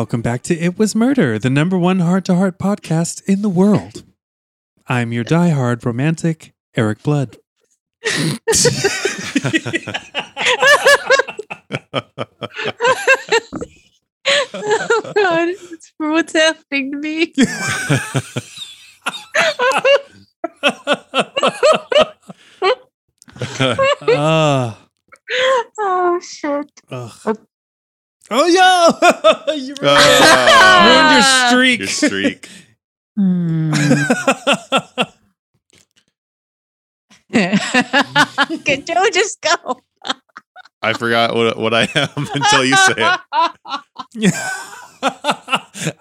welcome back to It Was Murder, the number one Hart to Hart podcast in the world. I'm your diehard romantic, Eric Blood. oh God, it's for what's happening to me. Ah, oh shit! ugh. Oh, yeah! you ruined, Ah, ruined your streak. your streak. Hmm. Can Joe just go? I forgot what what I am until you say it.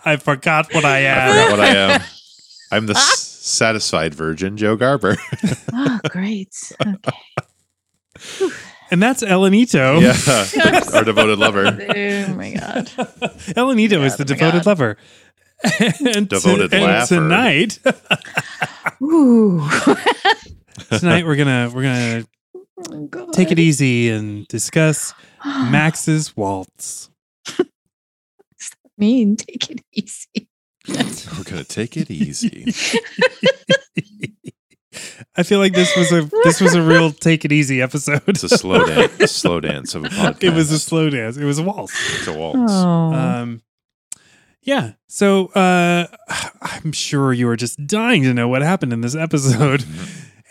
I forgot what I am. I am. forgot what I am. I'm the s- satisfied virgin, Joe Garber. oh, great. Okay. And that's Elenito. yeah, our devoted lover. Oh my God. Elenito is the oh devoted lover. and Devoted and laugher. tonight, Ooh. tonight we're gonna we're gonna Oh, take it easy and discuss Max's waltz. mean. Take it easy. We're gonna take it easy. I feel like this was a this was a real take it easy episode. It's a slow dance. A slow dance of a podcast. it was a slow dance. It was a waltz. It's a waltz. Oh. Um, yeah. So uh, I'm sure you are just dying to know what happened in this episode,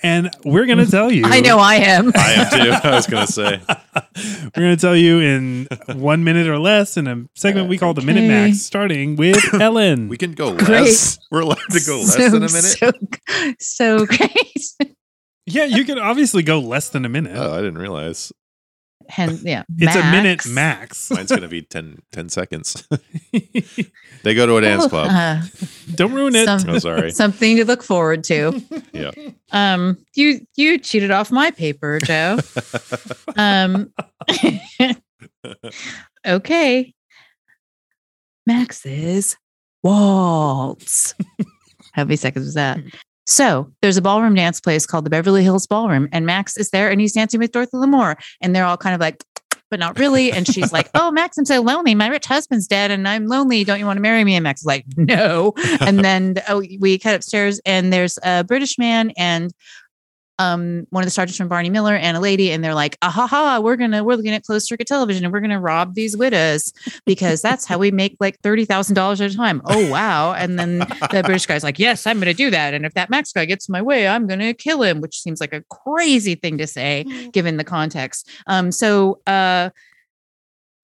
and we're gonna tell you. I know I am. I am too. I was gonna say. we're gonna tell you in one minute or less in a segment we call the Minute Max, starting with Ellen. We can go Great. less. We're allowed to go less so, than a minute. So, so great. yeah, you can obviously go less than a minute. oh, I didn't realize. And yeah, it's a minute max. max. Mine's gonna be 10, 10 seconds. they go to a dance Oh, club. uh, Don't ruin it. Some- Oh, sorry. something to look forward to. Yeah. Um, you you cheated off my paper, Joe. Um, okay. Max's waltz. How many seconds was that? So there's a ballroom dance place called the Beverly Hills Ballroom, and Max is there and he's dancing with Dorothy Lamour, and they're all kind of like, but not really. And she's like, Oh, Max, I'm so lonely. My rich husband's dead and I'm lonely. Don't you want to marry me? And Max is like, No. And then oh, we cut upstairs and there's a British man and um one of the sergeants from Barney Miller and a lady, and they're like, ah ha ha, we're gonna we're looking at closed circuit television and we're gonna rob these widows because that's how we make like thirty thousand dollars at a time. Oh wow. And then the British guy's like, Yes, I'm gonna do that. And if that Max guy gets my way, I'm gonna kill him, which seems like a crazy thing to say given the context. Um, so uh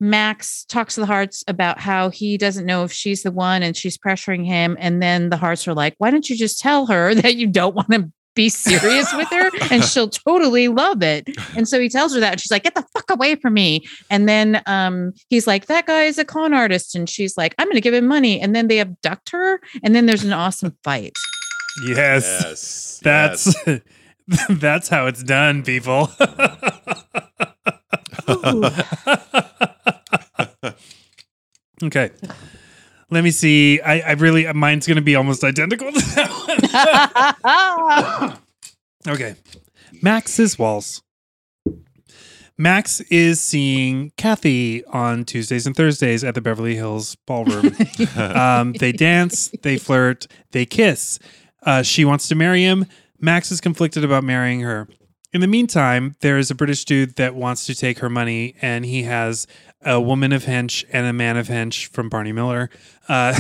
Max talks to the Harts about how he doesn't know if she's the one and she's pressuring him. And then the Harts are like, why don't you just tell her that you don't want to be serious with her and she'll totally love it. And so he tells her that and she's like, get the fuck away from me. And then um, he's like, that guy is a con artist. And she's like, I'm going to give him money. And then they abduct her. And then there's an awesome fight. yes, Yes. that's yes. that's how it's done, people. Okay. Let me see. I, I really mine's gonna be almost identical to that one. okay. Max's waltz. Max is seeing Kathy on Tuesdays and Thursdays at the Beverly Hills Ballroom. um, they dance, they flirt, they kiss. Uh, she wants to marry him. Max is conflicted about marrying her. In the meantime, there is a British dude that wants to take her money, and he has a woman of hench and a man of hench from Barney Miller. Uh,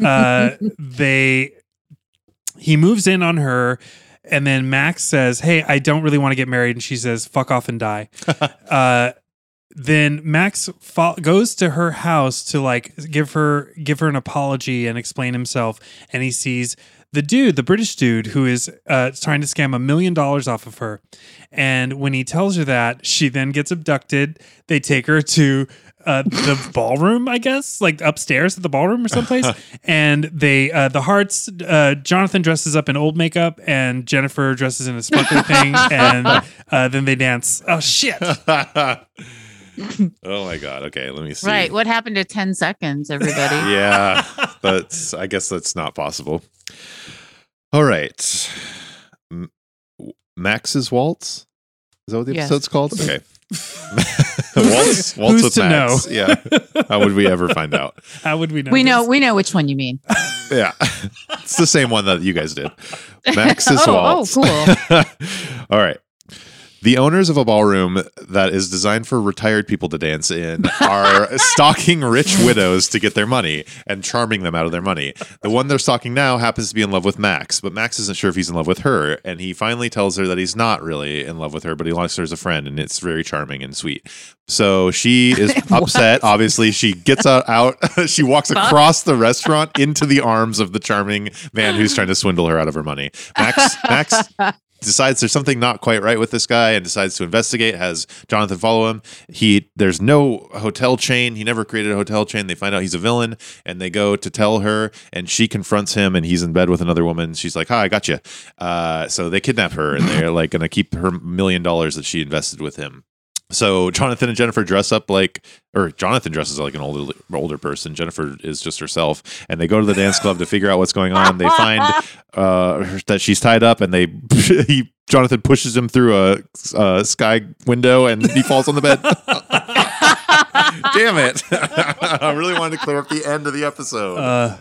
uh, they he moves in on her, and then Max says, "Hey, I don't really want to get married," and she says, "Fuck off and die." uh, then Max fo- goes to her house to like give her give her an apology and explain himself, and he sees the dude, the British dude, who is uh, trying to scam a million dollars off of her. And when he tells her that, she then gets abducted. They take her to uh, the ballroom, I guess, like upstairs at the ballroom or someplace. and they, uh, the Harts, uh, Jonathan dresses up in old makeup, and Jennifer dresses in a sparkly thing, and uh, then they dance. Oh shit! oh my god. Okay, let me see. right. What happened to 10 seconds, everybody? Yeah, that's. I guess that's not possible. All right, M- Max's waltz. Is that what the Yes. episode's called? Okay. Waltz, waltz Who's with to Max. know? Yeah. How would we ever find out? How would we know? we know we know which one you mean. Yeah. It's the same one that you guys did. Max's Oh, oh, cool. All right. The owners of a ballroom that is designed for retired people to dance in are stalking rich widows to get their money and charming them out of their money. The one they're stalking now happens to be in love with Max, but Max isn't sure if he's in love with her. And he finally tells her that he's not really in love with her, but he likes her as a friend, and it's very charming and sweet. So she is upset. Obviously, she gets out. out she walks across the restaurant into the arms of the charming man who's trying to swindle her out of her money. Max, Max decides there's something not quite right with this guy and decides to investigate has jonathan follow him. He there's no hotel chain. He never created a hotel chain. They find out he's a villain and they go to tell her and she confronts him and he's in bed with another woman. She's like hi i got you uh, so they kidnap her and they're like gonna keep her million dollars that she invested with him so Jonathan and Jennifer dress up like, or Jonathan dresses like an older older person. Jennifer is just herself, and they go to the dance club to figure out what's going on. They find uh, that she's tied up, and they he Jonathan pushes him through a, a sky window, and he falls on the bed. Damn it! I really wanted to clear up the end of the episode. Uh,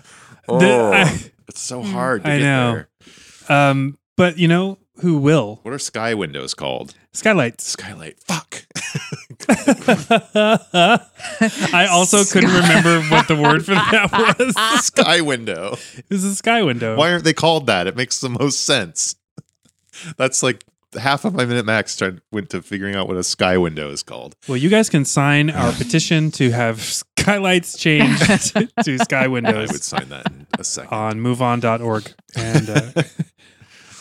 oh, the- I- it's so hard to I get know. there. um, but you know who will? What are sky windows called? Skylights. Skylight. Fuck. I also couldn't remember what the word for that was. sky window. It was a sky window. Why aren't they called that? It makes the most sense. That's like half of my minute max tried went to figuring out what a sky window is called. Well, you guys can sign our petition to have skylights changed to sky windows. I would sign that in a second. on moveon.org. And uh,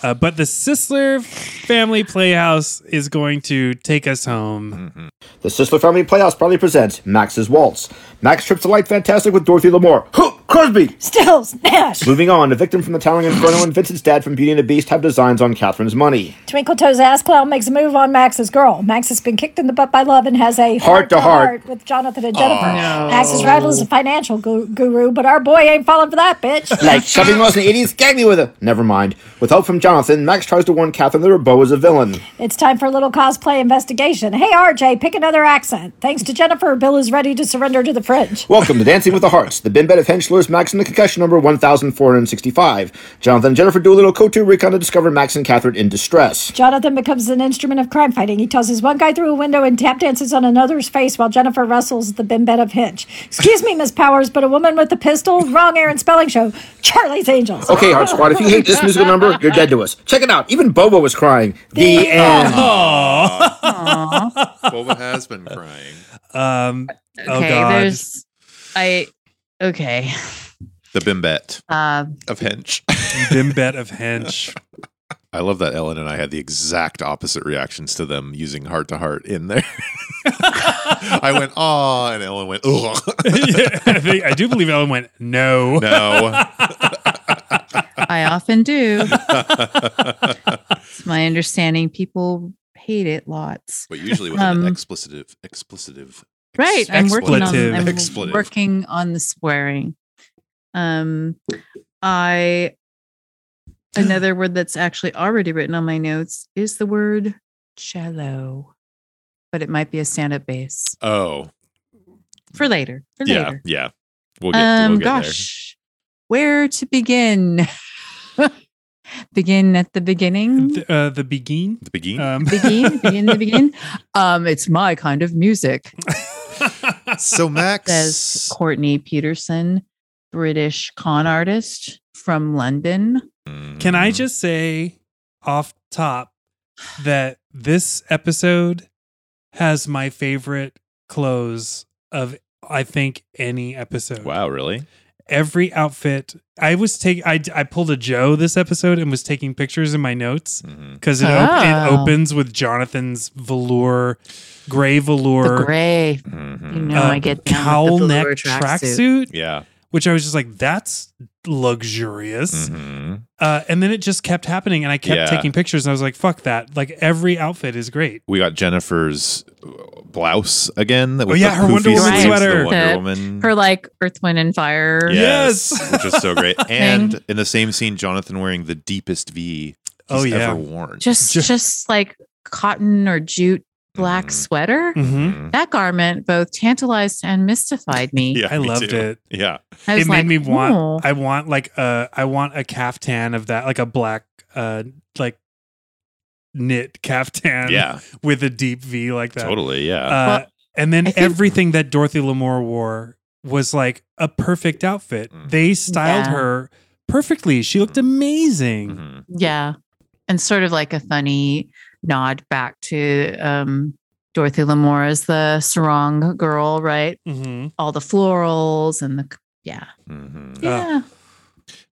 uh, but the Sisler Family Playhouse is going to take us home. Mhm. The Sisler Family Playhouse proudly presents Max's Waltz. Max trips the light fantastic with Dorothy Lamour. Crosby! Stills, Nash. Moving on, a victim from the Towering Inferno and Vincent's dad from Beauty and the Beast have designs on Catherine's money. Twinkle Toes Ass Clown makes a move on Max's girl. Max has been kicked in the butt by love and has a Heart to heart. with Jonathan and Jennifer. Oh, no. Max's rival is a financial gu- guru, but our boy ain't falling for that bitch. Like shopping malls in the 80s, gag me with it. Never mind. With help from Jonathan, Max tries to warn Catherine that her beau is a villain. it's time for a little cosplay investigation. Hey, RJ, pick another accent. Thanks to Jennifer, Bill is ready to surrender to the fridge. Welcome to Dancing with the Harts, the bin bed of hench lures Max in the concussion number 1465. Jonathan and Jennifer Doolittle a little Kotu recon to discover Max and Catherine in distress. Jonathan becomes an instrument of crime fighting. He tosses one guy through a window and tap dances on another's face while Jennifer wrestles the bin bed of Hinch. Excuse me, Miss Powers, but a woman with a pistol? Wrong Aaron spelling show. Charlie's Angels. Okay, Hart Squad, if you hate this musical number, you're dead to us. Check it out. Even Bobo was crying. The end. Boba has been crying. Um, oh Okay, God. there's I okay. The Bimbet Uh, of Hench. Bimbet of Hench. I love that Ellen and I had the exact opposite reactions to them using heart to heart in there. I went, aw, and Ellen went, ugh. yeah, I, think, I do believe Ellen went, no. no. I often do. It's my understanding people hate it lots. But usually with Um, an explicitive, explicitive. Right. I'm working on Expletive. I'm Expletive. working on the swearing. Um I another word that's actually already written on my notes is the word cello. But it might be a stand-up bass. Oh, For later. For yeah, later. yeah. We'll get, um we'll get gosh. Where to begin? begin at the beginning. The, uh, the begin. The begin. Um, begin, begin, the begin. Um, it's my kind of music. So Max Says Courtney Peterson, British con artist from London. Can I Mhm. just say off top that this episode has my favorite close of I think any episode. Wow, really? Every outfit I was taking I I pulled a Joe this episode and was taking pictures in my notes because it, op- it Oh. opens with Jonathan's velour, gray The velour, gray. Mhm. You know, uh, I get cowl with the neck velour tracksuit, Yeah. Which I was just like, that's luxurious. Mhm. Uh, and then it just kept happening, and I kept Yeah. taking pictures, and I was like, "Fuck that!" Like every outfit is great. We got Jennifer's blouse again. With Oh, yeah, her Wonder Woman sleeves, sweater. The Wonder The- Woman. Her like Earth, Wind, and Fire. Yes. which is so great. And in the same scene, Jonathan wearing the deepest V he's Oh, yeah. ever worn. Just, Just- just like cotton or jute black Mhm. sweater. Mhm. Mhm. That garment both tantalized and mystified me. Yeah, I me loved too. it. Yeah. I was It made like, me want. "Oh." I want like a. I want a caftan of that, like a black, uh, like knit caftan. Yeah. with a deep V like that. Totally. Yeah. Uh, Well, and then think- everything that Dorothy Lamour wore was like a perfect outfit. Mm. They styled Yeah. her perfectly. She looked Mhm. amazing. Mhm. Yeah. And sort of like a funny nod back to um, Dorothy Lamour as the sarong girl, right? hmm All the florals and the, yeah. Mhm. Yeah.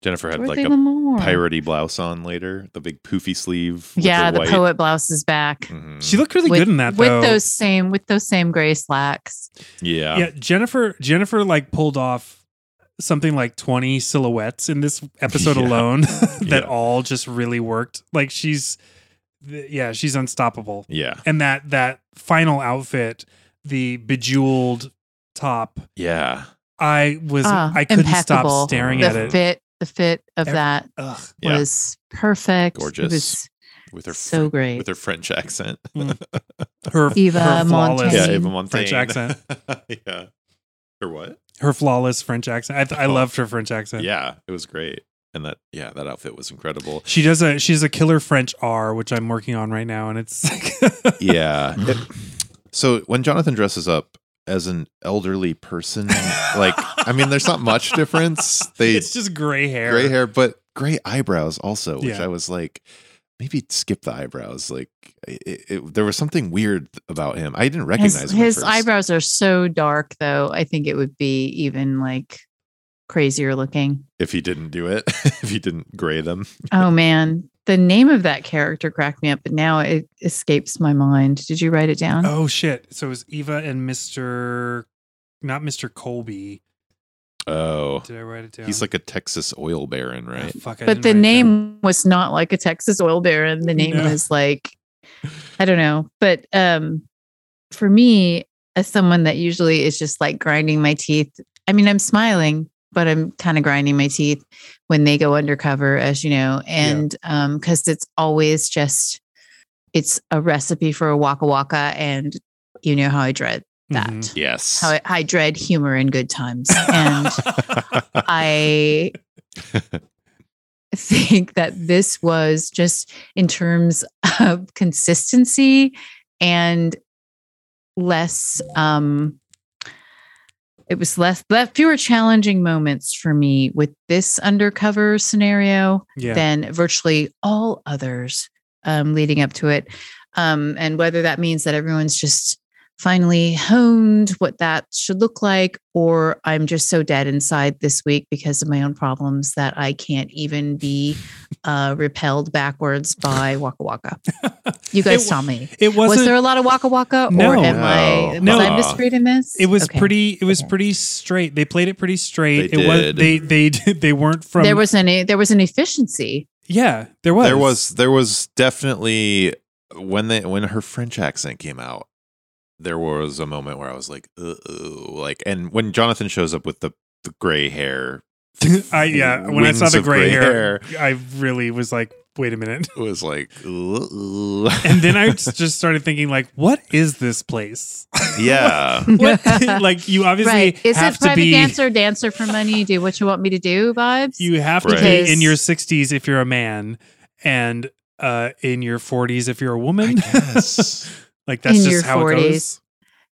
Jennifer had Dorothy like a Lamour. piratey blouse on later, the big poofy sleeve. with Yeah. The white. poet blouse is back. Mhm. She looked really with, good in that with though. those same with those same gray slacks. Yeah. yeah, Jennifer. Jennifer like pulled off something like twenty silhouettes in this episode Yeah. alone that Yeah. all just really worked. Like she's, th- yeah, she's unstoppable. Yeah. And that that final outfit, the bejeweled top, Yeah. I was Ah, I couldn't impeccable. stop staring the at it. fit, the fit of Ev- that Ugh. Yeah. was perfect. Gorgeous. It was With her so Fr- great. with her French accent. Her Eva her flawless, yeah, Montaigne. Ava Montaigne. French accent. yeah. Her what? her flawless French accent. I, I Oh. loved her French accent. Yeah, it was great. And that yeah, that outfit was incredible. She does a she's a killer French R, which I'm working on right now, and it's like Yeah. It- so when Jonathan dresses up as an elderly person, like I mean, there's not much difference. They it's just gray hair. gray hair, but gray eyebrows also, which Yeah. I was like, maybe skip the eyebrows. Like it, it, there was something weird about him. I didn't recognize his, him. his first. eyebrows are so dark though. I think it would be even like crazier looking. if he didn't do it, if he didn't gray them. Oh man. The name of that character cracked me up, but now it escapes my mind. Did you write it down? Oh shit! So it was Eva and Mister, not Mister Colby. Oh, Did I write it down? he's like a Texas oil baron, Ah, right? fuck, I but the write down. name was not like a Texas oil baron. The name No. was like, I don't know. But um, for me, as someone that usually is just like grinding my teeth, I mean, I'm smiling, but I'm kind of grinding my teeth when they go undercover, as you know, and um, because it's always just, it's a recipe for a waka waka, and you know how I dread that. Mhm. Yes. How I, I dread humor in good times, and I think that this was just in terms of consistency and less um it was less fewer challenging moments for me with this undercover scenario yeah. than virtually all others um, leading up to it. Um, and whether that means that everyone's just finally honed what that should look like, or I'm just so dead inside this week because of my own problems that I can't even be uh, repelled backwards by Waka Waka. You guys It tell me. it Was wasn't. there a lot of Waka Waka, No. or am I No. was I No. misreading this? it was Okay. pretty. It was pretty straight. They played it pretty straight. They it was. did. They they they weren't from. there was an there was an efficiency. yeah. There was. There was there was definitely when they when her French accent came out, there was a moment where I was like, like, and when Jonathan shows up with the the gray hair, I yeah. When I saw the gray, gray hair, I really was like, wait a minute. it was like, And then I just started thinking, like, what is this place? yeah, What? like, you obviously right. Is have it to private be. dancer, dancer for money? Do what you want me to do, vibes? You have to be in your 60s if you're a man, and uh, in your 40s if you're a woman. Guess. like that's In just your how it 40s. goes.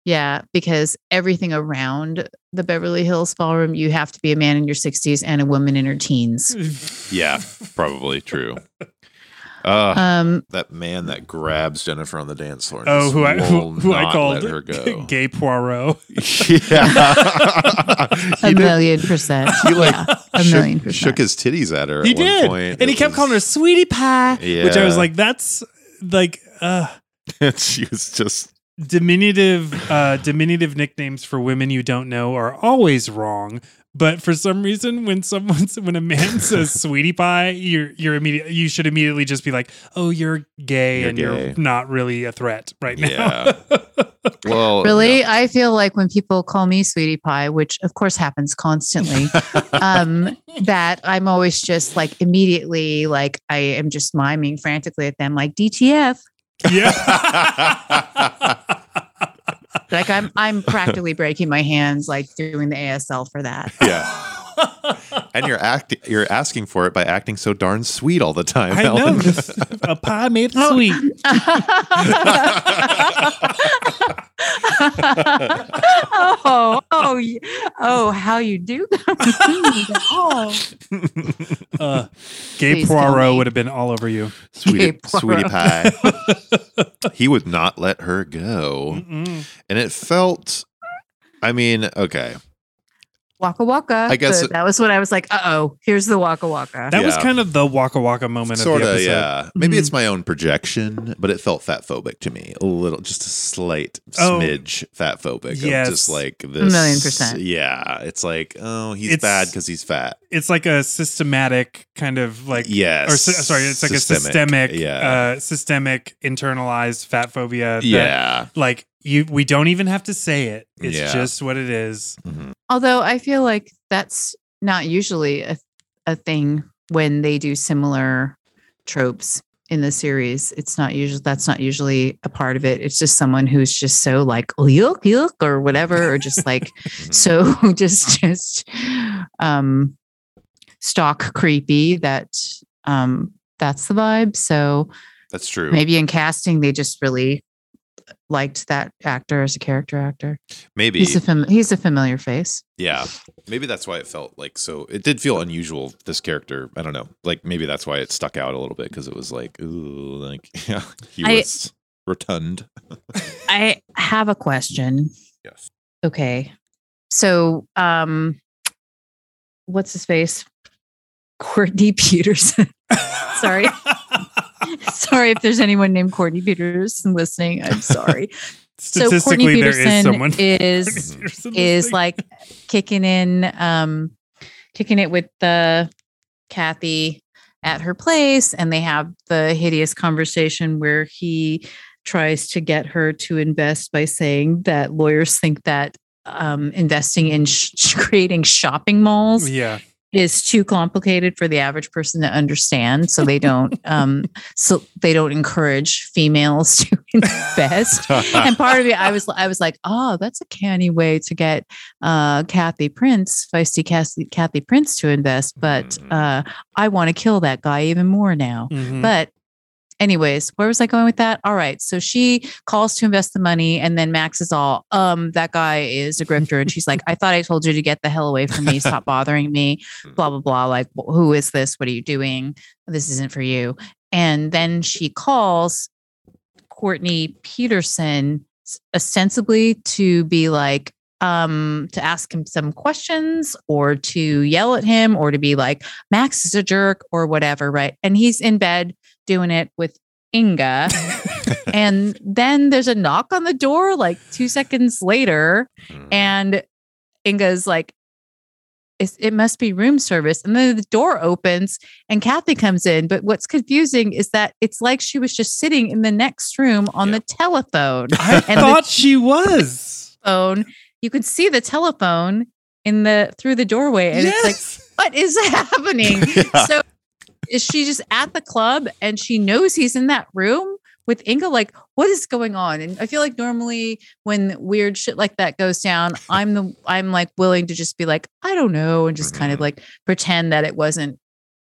yeah, because everything around the Beverly Hills ballroom, you have to be a man in your 60s and a woman in her teens. yeah, probably true. Uh, Um, that man that grabs Jennifer on the dance floor. Oh, who I who, who I called her go. Gay Poirot. yeah, a did- million percent. He like yeah, a shook, million percent. shook his titties at her. He at one did, point. and he It kept calling her "sweetie pie," which I was like, "That's like uh, she was just diminutive uh, diminutive nicknames for women you don't know are always wrong." But for some reason, when someone when a man says "sweetie pie," you're you're immediate. You should immediately just be like, "Oh, you're gay, You're and gay. you're not really a threat right now." Well, Really, no. I feel like when people call me sweetie pie, which of course happens constantly, um, that I'm always just like immediately like I am just miming frantically at them, like DTF. Yeah. Like I'm I'm practically breaking my hands like doing the ASL for that. yeah. And you're acting you're asking for it by acting so darn sweet all the time. I know. Just a pie made sweet. oh, oh, y- oh, how you do that? oh. Uh, Gay Please Poirot would have been all over you. Sweetie, sweetie pie. he would not let her go. Mm-mm. And it felt I mean, okay. Waka waka. I guess- But that was when I was like, uh oh, here's the waka waka. That was kind of the Waka Waka moment Sort of of, the episode. yeah. Maybe Mhm. it's my own projection, but it felt fat phobic to me. A little, just a slight Oh. smidge fat phobic. Yes. Of just like this. A million percent. Yeah. It's like, oh, he's It's- bad because he's fat. It's like a systematic kind of like Yes. or sorry, it's like a systemic, Yeah. uh, systemic internalized fat phobia. that, yeah. like you, we don't even have to say it. It's Yeah. just what it is. Mhm. Although I feel like that's not usually a, a thing when they do similar tropes in the series. It's not usually that's not usually a part of it. It's just someone who's just so like yuck yuck or whatever, or just like Mhm. so just just um stock creepy that um that's the vibe. So That's true. maybe in casting they just really liked that actor as a character actor. Maybe. He's a fam- he's a familiar face. Yeah. Maybe that's why it felt like so. It did feel unusual, this character. I don't know. Like maybe that's why it stuck out a little bit because it was like, ooh, like, yeah, he I- was rotund. I have a question. Yes. Okay. So, um, what's his face? Courtney Peterson. Sorry. sorry if there's anyone named Courtney Peterson listening. I'm sorry. so Courtney Statistically, there is Peterson someone. is Peterson is like kicking in, um, kicking it with the Kathy at her place, and they have the hideous conversation where he tries to get her to invest by saying that lawyers think that um, investing in sh- creating shopping malls yeah. Is too complicated for the average person to understand so they don't um so they don't encourage females to invest and part of it i was i was like oh that's a canny way to get uh kathy prince feisty kathy, kathy prince to invest but Mhm. uh i want to kill that guy even more now Mhm. but anyways where was i going with that? All right so she calls to invest the money and then max is all um that guy is a grifter and she's like i thought i told you to get the hell away from me. Stop bothering me. Blah blah blah. Like who is this? What are you doing? This isn't for you. And then she calls courtney peterson ostensibly to be like um to ask him some questions or to yell at him or to be like max is a jerk or whatever right? And he's in bed doing it with inga and then there's a knock on the door like two seconds later Mhm. and Inga's like, it's, it must be room service. And then the door opens and Kathy comes in. But what's confusing is that it's like she was just sitting in the next room on the telephone. I and the- thought she was. Phone, you could see the telephone in the through the doorway, and it's like, what is happening? Yeah. So is she just at the club and she knows he's in that room with Inga? Like, what is going on? And I feel like normally when weird shit like that goes down, I'm the I'm like willing to just be like, I don't know, and just kind of Mhm. like pretend that it wasn't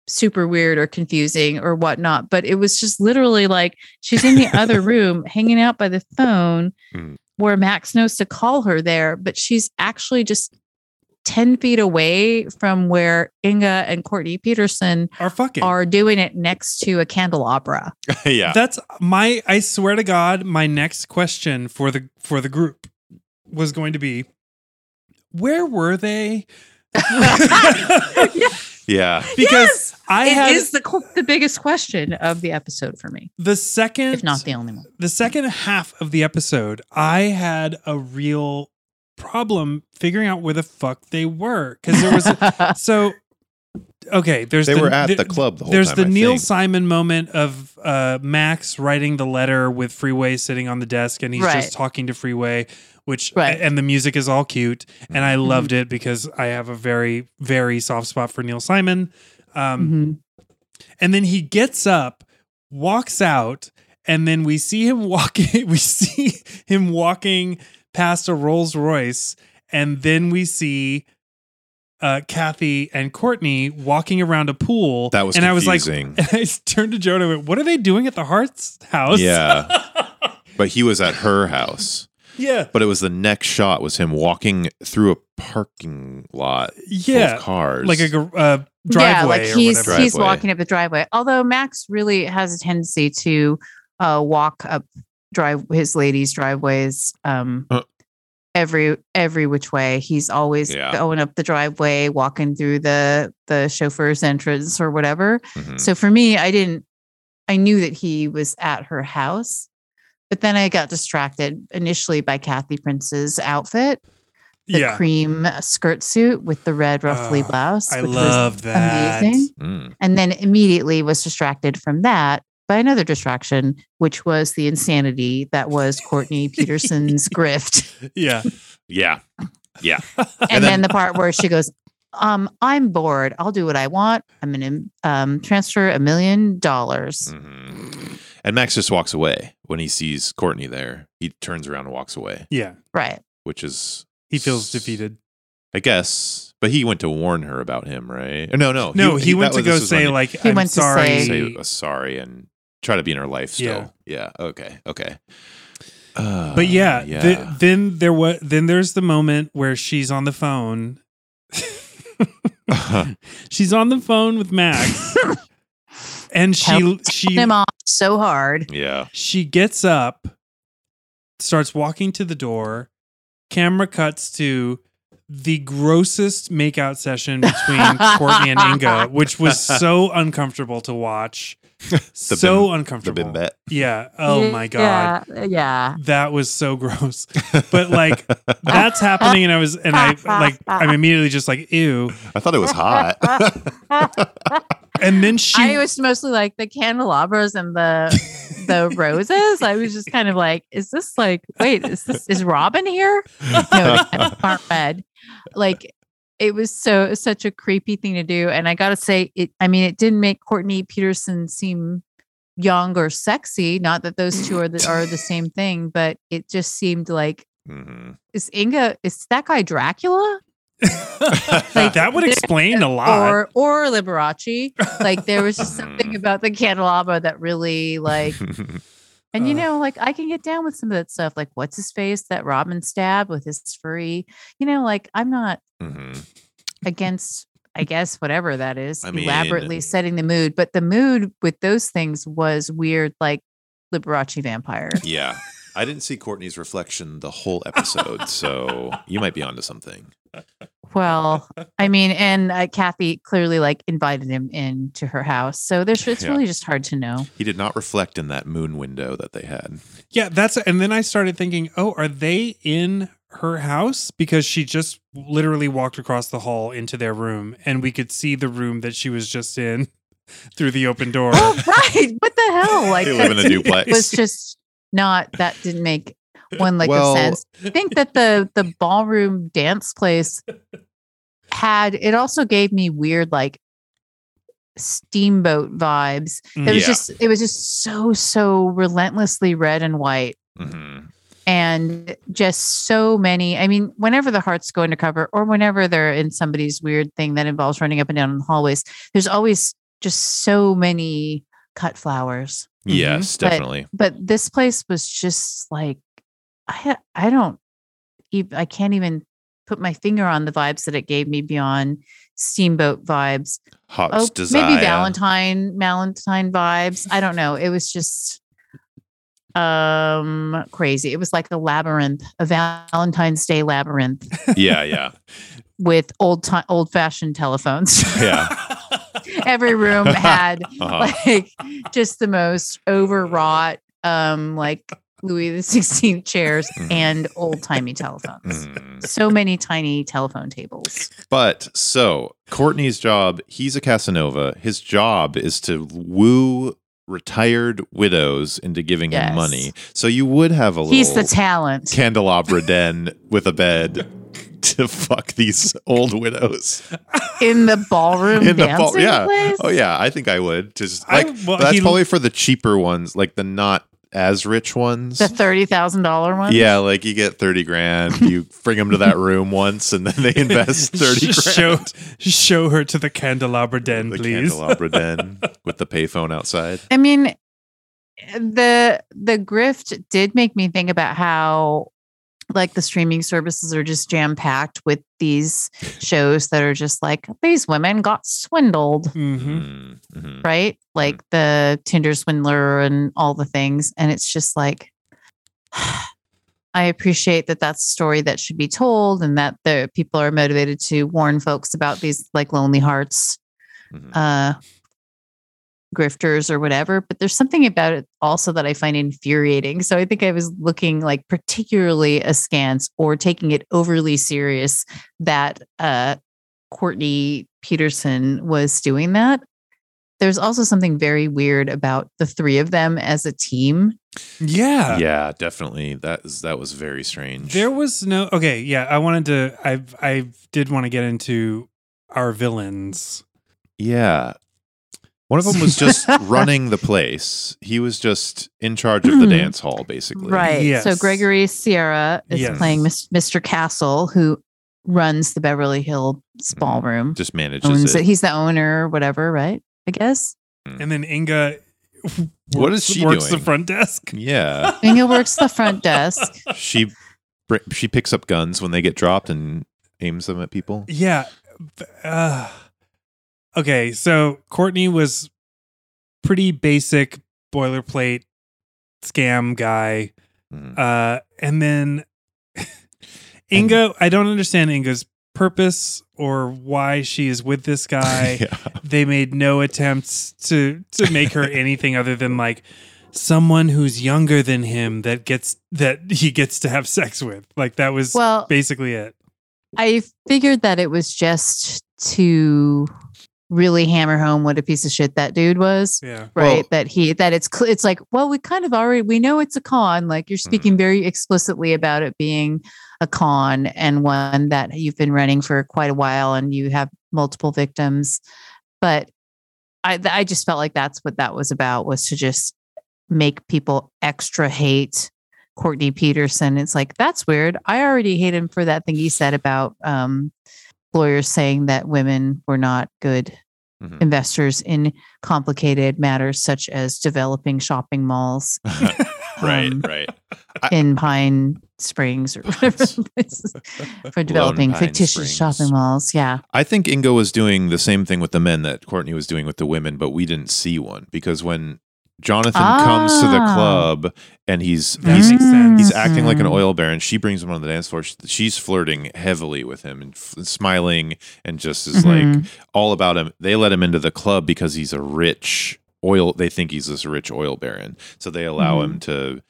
super weird or confusing or whatnot. But it was just literally like she's in the other room hanging out by the phone Mhm. where Max knows to call her there, but she's actually just 10 feet away from where Inga and Courtney Peterson Are fucking. are doing it next to a candelabra. yeah. That's my. I swear to God, my next question for the for the group was going to be, where were they? Yeah. Because I It had is the the biggest question of the episode for me, the second, if not the only one. the second half of the episode, I had a real problem figuring out where the fuck they were because there was a, so. Okay, there's They the, were at there- the club the whole There's time. the I Neil think. Simon moment of uh, Max writing the letter with Freeway sitting on the desk, and he's Right. just talking to Freeway, which Right. and the music is all cute, and I Mhm. loved it because I have a very very soft spot for Neil Simon. Um, Mhm. And then he gets up, walks out, and then we see him walking. We see him walking past a Rolls Royce, and then we see uh, Kathy and Courtney walking around a pool. That was and I was like, and I turned to Jonah. and went, What are they doing at the Harts house? Yeah. but he was at her house. yeah, But it was the next shot was him walking through a parking lot full yeah, of cars. like a gar- uh, driveway yeah, like or he's whatever. he's Driveway. walking up the driveway. Although Max really has a tendency to uh, walk up drive his ladies' driveways um, Uh. every every which way. He's always Yeah. going up the driveway, walking through the the chauffeur's entrance or whatever. Mhm. So for me, I didn't. I knew that he was at her house, but then I got distracted initially by Kathy Prince's outfit, the yeah, cream skirt suit with the red ruffly Oh, blouse. I which was love that. amazing. Mm. and then immediately was distracted from that by another distraction, which was the insanity that was Courtney Peterson's grift. Yeah, Yeah. Yeah. And, then- then, the part where she goes, um, I'm bored. I'll do what I want. I'm going to um, transfer a million dollars. Mhm. And Max just walks away when he sees Courtney there. He turns around and walks away, yeah. Right. which is He feels defeated. I guess. But he went to warn her about him, right? No, no. No, he, went to go say like, He "I'm went to sorry." say- say uh, sorry and try to be in her life still. Yeah. Okay. Okay. Uh, but yeah, yeah. th- then there was then there's the moment where she's on the phone. she's on the phone with Max, and she Telling she him off so hard. yeah. she gets up, starts walking to the door. Camera cuts to the grossest makeout session between Courtney and Inga, which was so uncomfortable to watch. so bim- The uncomfortable. Yeah. Oh mm-hmm. my god. Yeah. Yeah. That was so gross. But like that's happening and I was and I like I'm immediately just like ew. I thought it was hot. And then she I was mostly like the candelabras and the the roses. I was just kind of like, is this like, wait, is this is Robin here? No, the candles aren't red. Like it was so such a creepy thing to do. And I gotta say, it I mean, it didn't make Courtney Peterson seem young or sexy. Not that those two are the are the same thing, but it just seemed like Mhm. is Inga is that guy Dracula? like, that would explain a lot. Or or Liberace. Like there was just something Mhm. about the candelabra that really like And you know, like I can get down with some of that stuff. Like, what's his face that Robin stabbed with his furry? You know, like I'm not Mhm. against, I guess, whatever that is, I mean- elaborately setting the mood. But the mood with those things was weird, like Liberace vampire. Yeah. I didn't see Courtney's reflection the whole episode, so you might be onto something. Well, I mean, and uh, Kathy clearly like invited him into her house, so there's it's Yeah. really just hard to know. He did not reflect in that moon window that they had. Yeah, that's and then I started thinking, oh, are they in her house? Because she just literally walked across the hall into their room and we could see the room that she was just in through the open door. Oh, right. What the hell? Like They live in a that duplex. was just not that didn't make one lick Well- of sense. I think that the the ballroom dance place had it also gave me weird like steamboat vibes. It was Yeah. just it was just so so relentlessly red and white hmm and just so many. I mean, whenever the Harts go undercover or whenever they're in somebody's weird thing that involves running up and down in the hallways, there's always just so many cut flowers. Yes, But- definitely. But this place was just like I I don't even I can't even put my finger on the vibes that it gave me beyond steamboat vibes. Oh, desire. maybe Valentine Valentine vibes. I don't know. It was just um crazy. It was like a labyrinth, a Valentine's Day labyrinth Yeah, yeah, with old time old fashioned telephones. yeah. Every room had Uh-huh. like just the most overwrought um like Louis the Sixteenth chairs Mhm. and old timey telephones. Mhm. So many tiny telephone tables. But so Courtney's job, he's a Casanova. His job is to woo retired widows into giving Yes. him money. So you would have a little He's the talent. candelabra den with a bed to fuck these old widows in the ballroom in the dancing ball. Yeah. place. Oh yeah, I think I would. Just I- well, that's he- probably for the cheaper ones, like the not as rich ones. The thirty thousand dollar one. Yeah, like you get 30 grand, you bring them to that room once, and then they invest 30 grand. show, show her to the candelabra den, the please. candelabra den with the payphone outside. I mean, the the grift did make me think about how like the streaming services are just jam packed with these shows that are just like these women got swindled, hmm Mm, mhm. right? Like the Tinder swindler and all the things, and it's just like. I appreciate that that's a story that should be told and that the people are motivated to warn folks about these like lonely hearts Mhm. uh grifters or whatever but there's something about it also that i find infuriating so i think i was looking like particularly askance or taking it overly serious that uh courtney peterson was doing that there's also something very weird about the three of them as a team Yeah. yeah, definitely. That is that was very strange. There was no okay, yeah. I wanted to I I did want to get into our villains. Yeah. One of them was just running the place. He was just in charge of the hmm. dance hall, basically. right so gregory sierra is Yes. playing mr castle who runs the beverly hills ballroom mm-hmm. Just manages owns it. it. He's the owner, whatever, right? I guess. Mm. And then Inga What works- is she works the front desk. Yeah. Inga works the front desk. she she picks up guns when they get dropped and aims them at people. Yeah. Uh, okay, so Courtney was pretty basic boilerplate scam guy. Mhm. Uh, and then Inga, I don't understand Inga's purpose or why she is with this guy. yeah. they made no attempts to to make her anything other than like someone who's younger than him that gets that he gets to have sex with. Like that was Well, basically it. I figured that it was just to really hammer home what a piece of shit that dude was. Yeah. Right. Well- that he that it's cl- it's like, well, we kind of already we know it's a con. Like you're speaking very explicitly about it being a con and one that you've been running for quite a while and you have multiple victims. But I th- I just felt like that's what that was about was to just make people extra hate Courtney Peterson. It's like that's weird. I already hate him for that thing he said about um, lawyers saying that women were not good Mhm. investors in complicated matters such as developing shopping malls right, Um, right. I- in Pine Springs or whatever places for developing fictitious Springs. shopping malls. Yeah. I think Inga was doing the same thing with the men that Courtney was doing with the women, but we didn't see one because when Jonathan comes to the Ah. club and he's That he's he's acting like an oil baron. She brings him on the dance floor. She's flirting heavily with him and f- smiling and just is like Mhm. all about him. They let him into the club because he's a rich oil. They think he's this rich oil baron, so they allow him to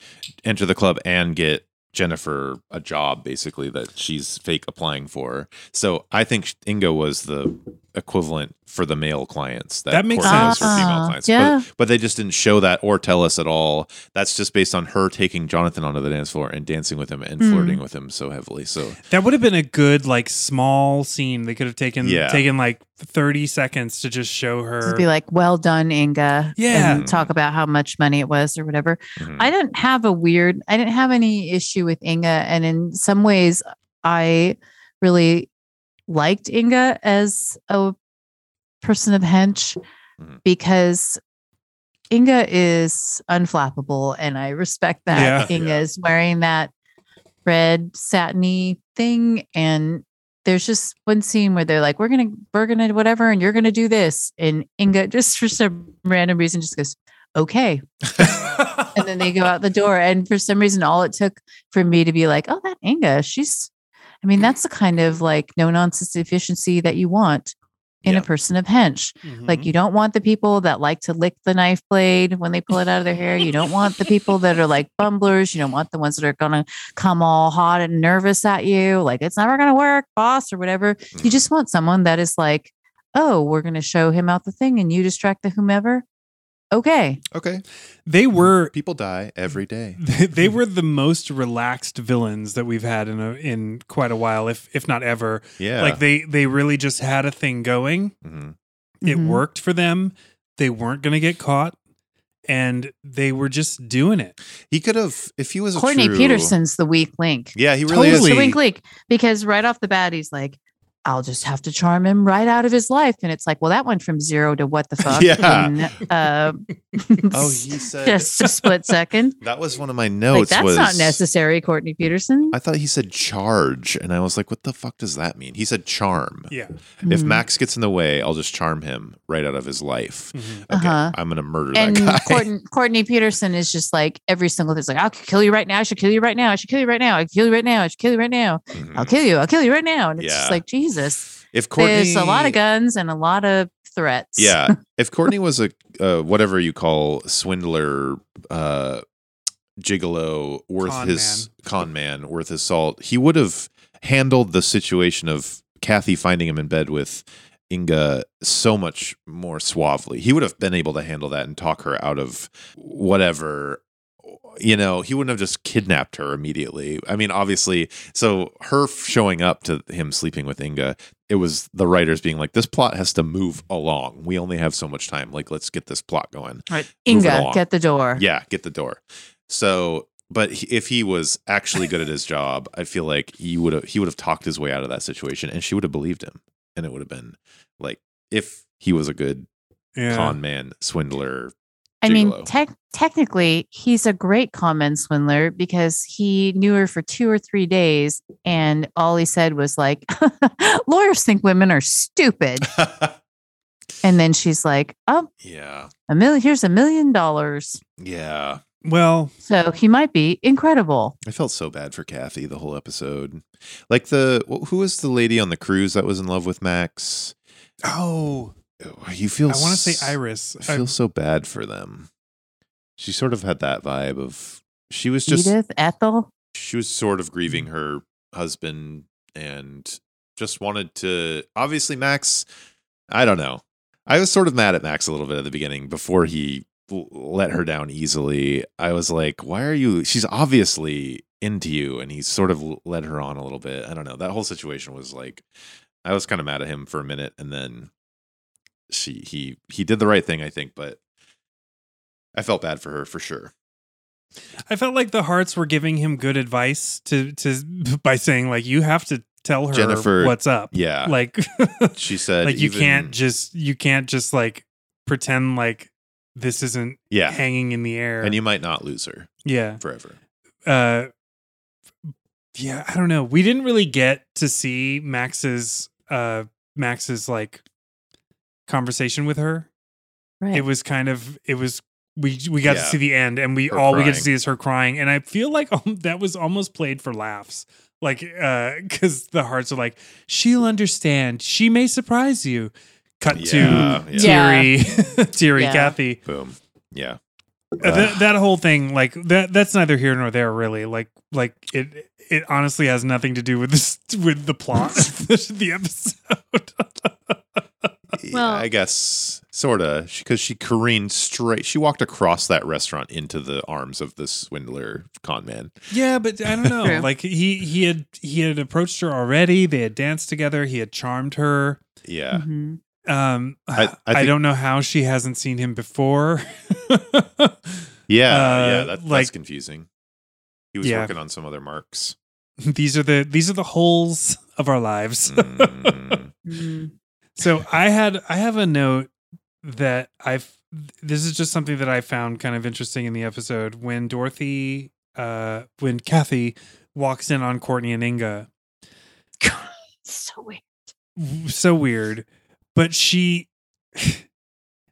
enter the club and get Jennifer a job basically that she's fake applying for. So I think Inga was the equivalent for the male clients that, That makes Courtney was sense. for female Ah, clients. yeah. But, but they just didn't show that or tell us at all. That's just based on her taking Jonathan onto the dance floor and dancing with him and Mm. flirting with him so heavily. So That would have been a good like small scene. They could have taken Yeah. taken like 30 seconds to just show her. Just be like, well done, Inga. Yeah. And talk about how much money it was or whatever. mhm. I didn't have a weird, I didn't have any issue with Inga. And in some ways, I really liked Inga as a person of hench Mhm. because Inga is unflappable. And I respect that. Yeah. Inga Yeah. is wearing that red satiny thing. And there's just one scene where they're like, we're going to, we're going to whatever, and you're going to do this. And Inga, just for some random reason, just goes, okay and then they go out the door. And for some reason, all it took for me to be like, oh, that Inga, she's, I mean, that's the kind of like no nonsense efficiency that you want in Yeah. a person of hench. Like, you don't want the people that like to lick the knife blade when they pull it out of their hair. You don't want the people that are like bumblers. You don't want the ones that are going to come all hot and nervous at you. Like, it's never going to work, boss, or whatever. You Mhm. just want someone that is like, oh, we're going to show him out the thing and you distract the whomever. Okay. okay. they were People die every day. they, they were the most relaxed villains that we've had in a, in quite a while, if if not ever. Yeah. Like they they really just had a thing going. Mhm. It Mhm. worked for them. They weren't going to get caught, and they were just doing it. He could have if he was a Courtney true- Peterson's the weak link. Yeah, he really Totally. The weak link. Because right off the bat, he's like, I'll just have to charm him right out of his life. And it's like, well, that went from zero to what the fuck Yeah. in uh, Oh, he said just a split second. that was one of my like, notes. that's was not necessary, Courtney Peterson. I thought he said charge, and I was like, "What the fuck does that mean?" He said charm. Yeah. If Mhm. Max gets in the way, I'll just charm him right out of his life. Mhm. Okay, Uh-huh. I'm gonna murder and that guy. Courtney, Courtney Peterson is just like every single thing's like, I'll kill you right now. I should kill you right now. I should kill you right now. I should kill you right now. I should kill you right now. I'll kill you. I'll kill you right now. And it's Yeah. just like, Jesus. If Courtney, There's a lot of guns and a lot of threats. Yeah, if Courtney was a uh, whatever you call swindler, uh, gigolo worth Con his con man worth his salt, he would have handled the situation of Kathy finding him in bed with Inga so much more suavely. He would have been able to handle that and talk her out of whatever. You know, he wouldn't have just kidnapped her immediately. I mean, obviously, so her showing up to him sleeping with Inga, it was the writers being like, this plot has to move along. We only have so much time. Like, let's get this plot going. Right. Inga, get the door. Yeah, get the door. So, but he- if he was actually good at his job, I feel like he would have he would have talked his way out of that situation, and she would have believed him, and it would have been like if he was a good Yeah. con man swindler. I mean, gigolo. tech technically, he's a great comment swindler because he knew her for two or three days, and all he said was like, "Lawyers think women are stupid," and then she's like, "Oh, yeah, a million. Here's a million dollars." yeah. Well, So he might be incredible. I felt so bad for Kathy the whole episode. Like the who was the lady on the cruise that was in love with Max? oh, You feel I want to s- say Iris. I feel so bad for them. She sort of had that vibe of she was just Edith, Ethel. she was sort of grieving her husband and just wanted to obviously Max I don't know. I was sort of mad at Max a little bit at the beginning before he let her down easily. I was like, why are you she's obviously into you and he sort of l- led her on a little bit. I don't know. That whole situation was like I was kind of mad at him for a minute and then she he he did the right thing I think, but I felt bad for her for sure. I felt like the Harts were giving him good advice to to by saying like you have to tell her Jennifer, what's up. Yeah. Like She said like you even- can't just you can't just like pretend like this isn't yeah. hanging in the air. And you might not lose her yeah. forever. Uh yeah, I don't know. We didn't really get to see Max's uh Max's like conversation with her. Right. It was kind of it was we we got Yeah. to see the end and we Her all we get to see is her crying and I feel like um, that was almost played for laughs. Like uh cuz the Harts are like she'll understand. She may surprise you. Cut Yeah, to yeah. teary teary Yeah. Kathy. Boom. Yeah. Uh, that, that whole thing like that that's neither here nor there really. Like like it it honestly has nothing to do with this with the plot of the, the episode. Well- I guess sort of because she careened straight. She walked across that restaurant into the arms of this swindler con man. Yeah, but I don't know. Like he he had he had approached her already. They had danced together. He had charmed her. Yeah. Mhm. Um, I- I, I don't know how she hasn't seen him before. Yeah. Uh, yeah. That, that's like- confusing. He was Yeah. working on some other marks. these are the these are the holes of our lives. Mm. So I had I have a note that I've this is just something that I found kind of interesting in the episode when Dorothy uh when Kathy walks in on Courtney and Inga. so weird. so weird but she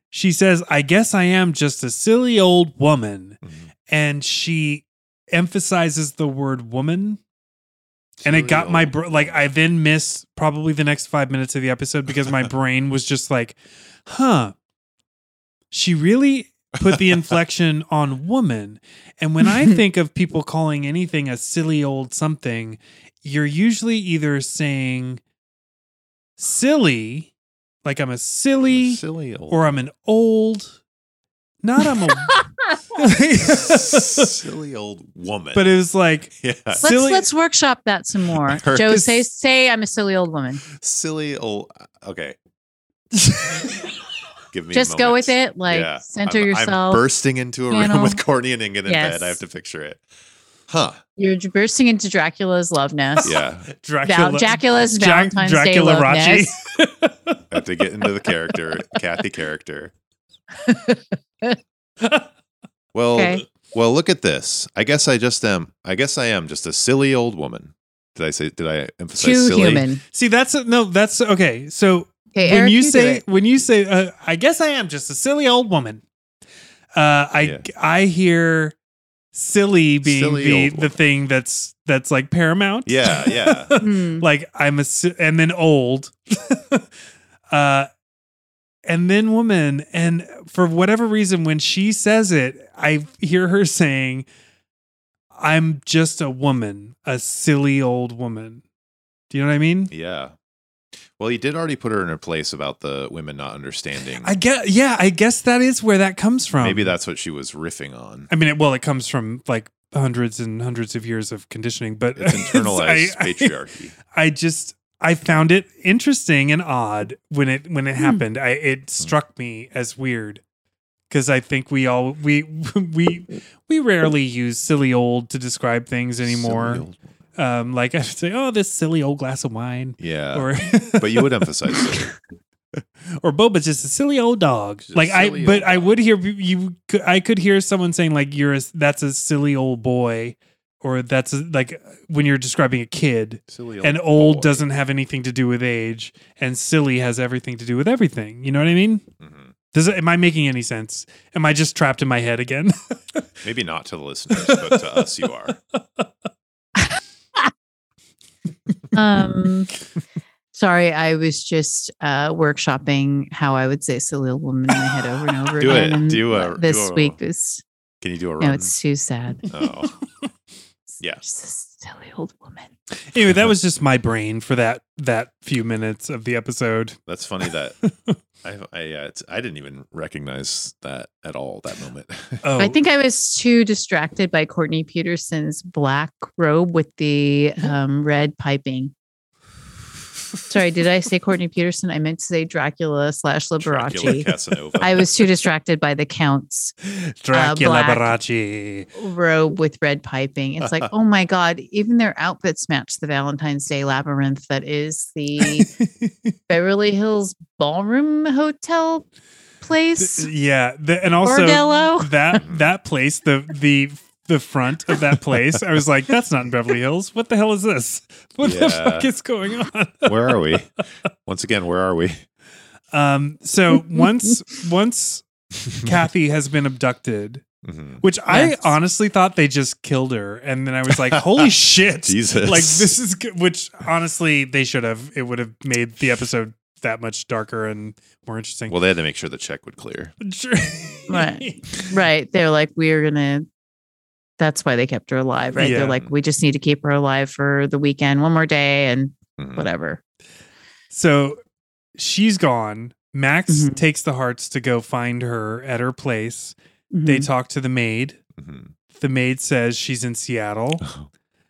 she says i guess i am just a silly old woman Mhm. and she emphasizes the word woman and it got my br- like i then missed probably the next five minutes of the episode because my brain was just like huh she really put the inflection on woman. And when i think of people calling anything a silly old something you're usually either saying silly like i'm a silly silly old. Or i'm an old. Not i'm a silly old woman. but it was like yeah. Let's Silly- let's workshop that some more. Her- Joe, say say I'm a silly old woman. silly old. Okay. Give me a Just go with it. Like Yeah. center I'm, yourself. I'm bursting into a room with Courtney and Ingrid in Yes. bed. I have to picture it. Huh. You're bursting into Dracula's love nest. Yeah. Dracula, Val- Dracula's Jac- Valentine's Day Dracula love Rachi. nest. I have to get into the character, Kathy character. Well, Okay. well, look at this. I guess I just am. I guess I am just a silly old woman. Did I say? Did I emphasize Too silly? human. See, that's no, that's okay. So Okay, when Eric, you do say it. when you say uh, I guess I am just a silly old woman. Uh, I Yeah. I hear silly being Silly the the thing that's that's like paramount. Yeah, yeah. Hmm. like I'm a and then old, uh, and then woman, and for whatever reason, when she says it, I hear her saying, "I'm just a woman, a silly old woman." Do you know what I mean? Yeah. Well, he did already put her in her place about the women not understanding. I get, yeah, I guess that is where that comes from. Maybe that's what she was riffing on. I mean, it, well, it comes from like hundreds and hundreds of years of conditioning, but It's internalized I- I- patriarchy. I just I found it interesting and odd when it when it Hmm. happened. I it struck me as weird because I think we all we we we rarely use silly old to describe things anymore. Um, like I would say, oh, this silly old glass of wine, Yeah. or but you would emphasize silly. or Boba's just a silly old dog. Just like I, but old I would hear you. could- I could hear someone saying like you're a, that's a silly old boy, or that's like when you're describing a kid. Silly and old boy. doesn't have anything to do with age, and silly has everything to do with everything. You know what I mean? Mhm. Does am I making any sense? Am I just trapped in my head again? Maybe not to the listeners, but to us, you are. um sorry i was just uh workshopping how i would say silly old woman in my head over and over Do again it. and Do a- this do a- week was Can you do a run? no it's too sad Oh, Yeah. Just a silly old woman anyway, that was just my brain for that that few minutes of the episode. that's funny that I I, uh, it's- I didn't even recognize that at all. That moment. Oh, i think i was too distracted by courtney peterson's black robe with the um red piping sorry did i say courtney peterson i meant to say dracula slash Dracula liberace Casanova. I was too distracted by the count's uh, Dracula black- Barachi. robe with red piping. It's like, oh my God, even their outfits match the Valentine's Day labyrinth that is the Beverly Hills Ballroom Hotel place. yeah, the, and also Bordello. that that place, the the the front of that place, I was like, that's not in Beverly Hills. What the hell is this? What the fuck is going on? where are we? Once again, where are we? Um, so once once Kathy has been abducted, Mhm. which I honestly thought they just killed her, and then I was like, "Holy shit!" Jesus. Like this is good. Which honestly, they should have. It would have made the episode that much darker and more interesting. Well, they had to make sure the check would clear. Right. Right. They're like, we're going to. That's why they kept her alive, right? Yeah. They're like, we just need to keep her alive for the weekend, one more day, and Mhm. whatever. So she's gone. Max Mhm. takes the Harts to go find her at her place. They Mhm. talk to the maid. Mhm. The maid says she's in Seattle.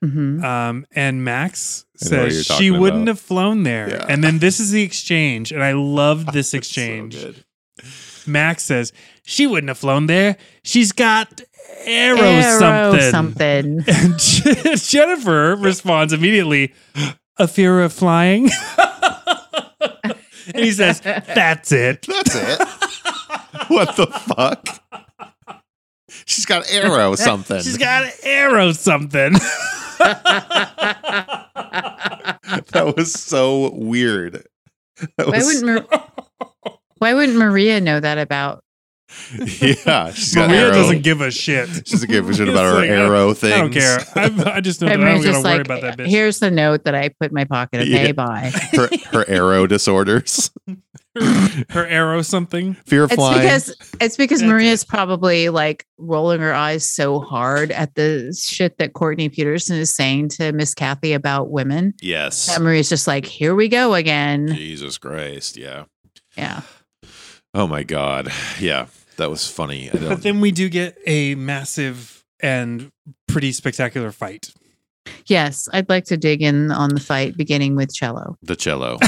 Mhm. Um, and Max I know what says she wouldn't about. have flown there. Yeah. And then this is the exchange, and I love this exchange. good. Max says she wouldn't have flown there. She's got arrow, Arrow something. something. And Jennifer responds immediately, "A fear of flying." and he says, "That's it." That's it. what the fuck? She's got arrow something. She's got arrow something. that was so weird. That Why was, wouldn't Mar- Why wouldn't Maria know that about? yeah, she's got Maria arrow. doesn't give a shit. She doesn't give a shit about her like, arrow things. I don't care. I, I just know that I Maria's don't just gotta worry like, about that bitch. here's the note that I put in my pocket. Okay, Yeah. bye. her, her arrow disorders. her arrow something. Fear of It's flying. because it's because Maria's probably like rolling her eyes so hard at the shit that Courtney Peterson is saying to Miss Kathy about women. yes. That Maria's just like, here we go again. Jesus Christ. Yeah. Yeah. Oh my God. Yeah. That was funny. I But don't, then we do get a massive and pretty spectacular fight. Yes, I'd like to dig in on the fight beginning with cello. the cello.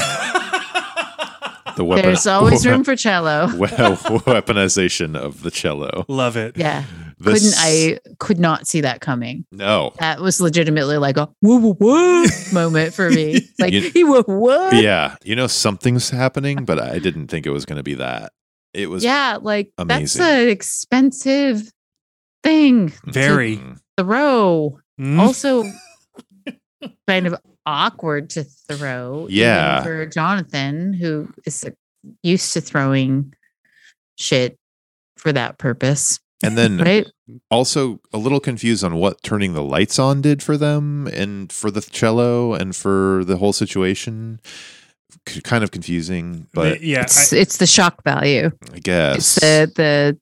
The weapon, There's always room for cello. well, weaponization of the cello. Love it. Yeah. The Couldn't I could not see that coming. No. That was legitimately like a woo woo whoa moment for me. Like You- he whoa what? Yeah, you know something's happening, but I didn't think it was going to be that. It was Yeah, like that's an expensive thing Very. Mm. to throw. Mm. Also kind of awkward to throw. Yeah. For Jonathan, who is used to throwing shit for that purpose. And then Right? also a little confused on what turning the lights on did for them and for the cello and for the whole situation. C- kind of confusing, but yeah, It's I- it's the shock value. I guess. It's the the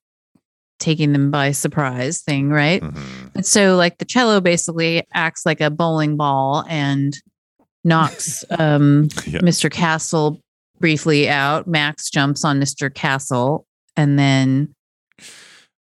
taking them by surprise thing, right? Mhm. And so like the cello basically acts like a bowling ball and knocks um Yeah. Mr. Castle briefly out. Max jumps on Mr. Castle and then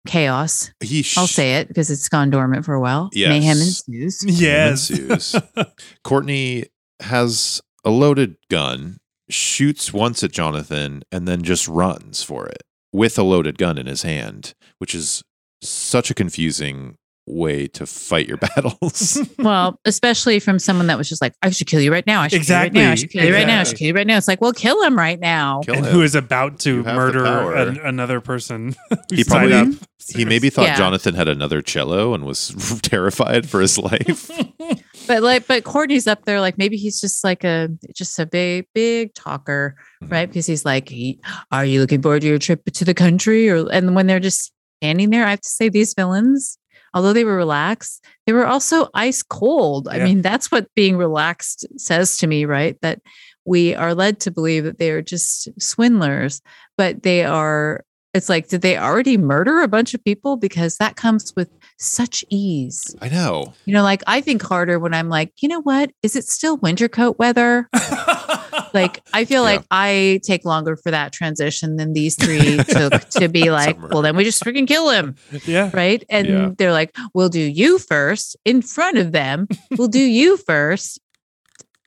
chaos. He sh- I'll say it because it's gone dormant for a while. Mayhem ensues. yes. ensues. Courtney has a loaded gun, shoots once at Jonathan, and then just runs for it with a loaded gun in his hand, which is such a confusing way to fight your battles. Well, especially from someone that was just like, I should kill you right now. I should kill you right now. I should kill you right now. I should kill you right now. It's like, well, kill him right now. Kill and him. who is about to You have the murder an, another person. He probably- up. he maybe thought Yeah. Jonathan had another cello and was terrified for his life. But like, but Courtney's up there, like maybe he's just like a just a big, big talker, Mm-hmm. right? Because he's like, he, "Are you looking forward to your trip to the country?" Or and when they're just standing there, I have to say these villains, although they were relaxed, they were also ice cold. I mean, that's what being relaxed says to me, right? That we are led to believe that they are just swindlers, but they are. It's like, did they already murder a bunch of people? Because that comes with such ease. I know. You know, like I think harder when I'm like, you know what? Is it still winter coat weather? Like I feel Yeah. like I take longer for that transition than these three took to be like, well, then we just freaking kill him. yeah. Right. And Yeah. they're like, we'll do you first in front of them. We'll do you first.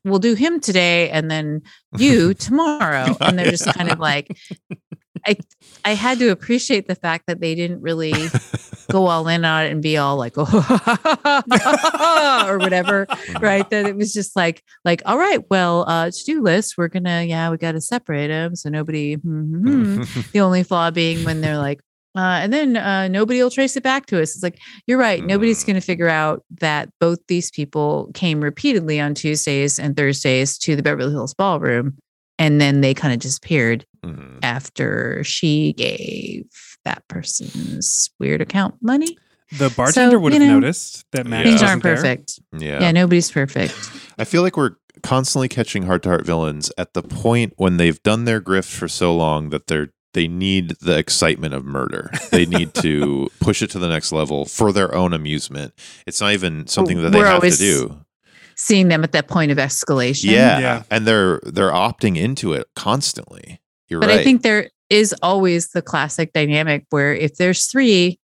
We'll do him today and then you tomorrow. And they're just kind of like, I I had to appreciate the fact that they didn't really go all in on it and be all like, oh, or whatever, right? That it was just like, like, all right, well, uh, to do list, we're gonna, yeah, we got to separate them so nobody. hmm, hmm, hmm. The only flaw being when they're like, uh, and then uh, nobody will trace it back to us. It's like you're right. Nobody's Mm. going to figure out that both these people came repeatedly on Tuesdays and Thursdays to the Beverly Hills Ballroom, and then they kind of disappeared Mhm. after she gave that person's weird account money. The bartender So, would have know, noticed that Max Things wasn't aren't there. perfect. Yeah. Yeah, nobody's perfect. I feel like we're constantly catching Hart to Hart villains at the point when they've done their grift for so long that they're they need the excitement of murder. They need to push it to the next level for their own amusement. It's not even something that they We're have always- to do. Seeing them at that point of escalation. Yeah. Yeah. And they're they're opting into it constantly. You're But right. I think there is always the classic dynamic where if there's three,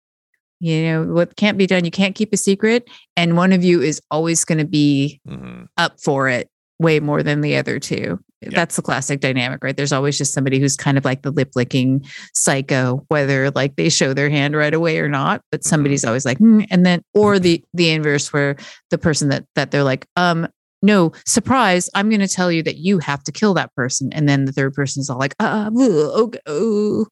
you know, what can't be done, you can't keep a secret. And one of you is always going to be Mhm. up for it way more than the other two. That's the classic dynamic, right? There's always just somebody who's kind of like the lip licking psycho, whether like they show their hand right away or not. But Mm-hmm. somebody's always like, "Hmm," and then or the the inverse where the person that that they're like, um, no, surprise, I'm going to tell you that you have to kill that person, and then the third person is all like, uh, okay. oh.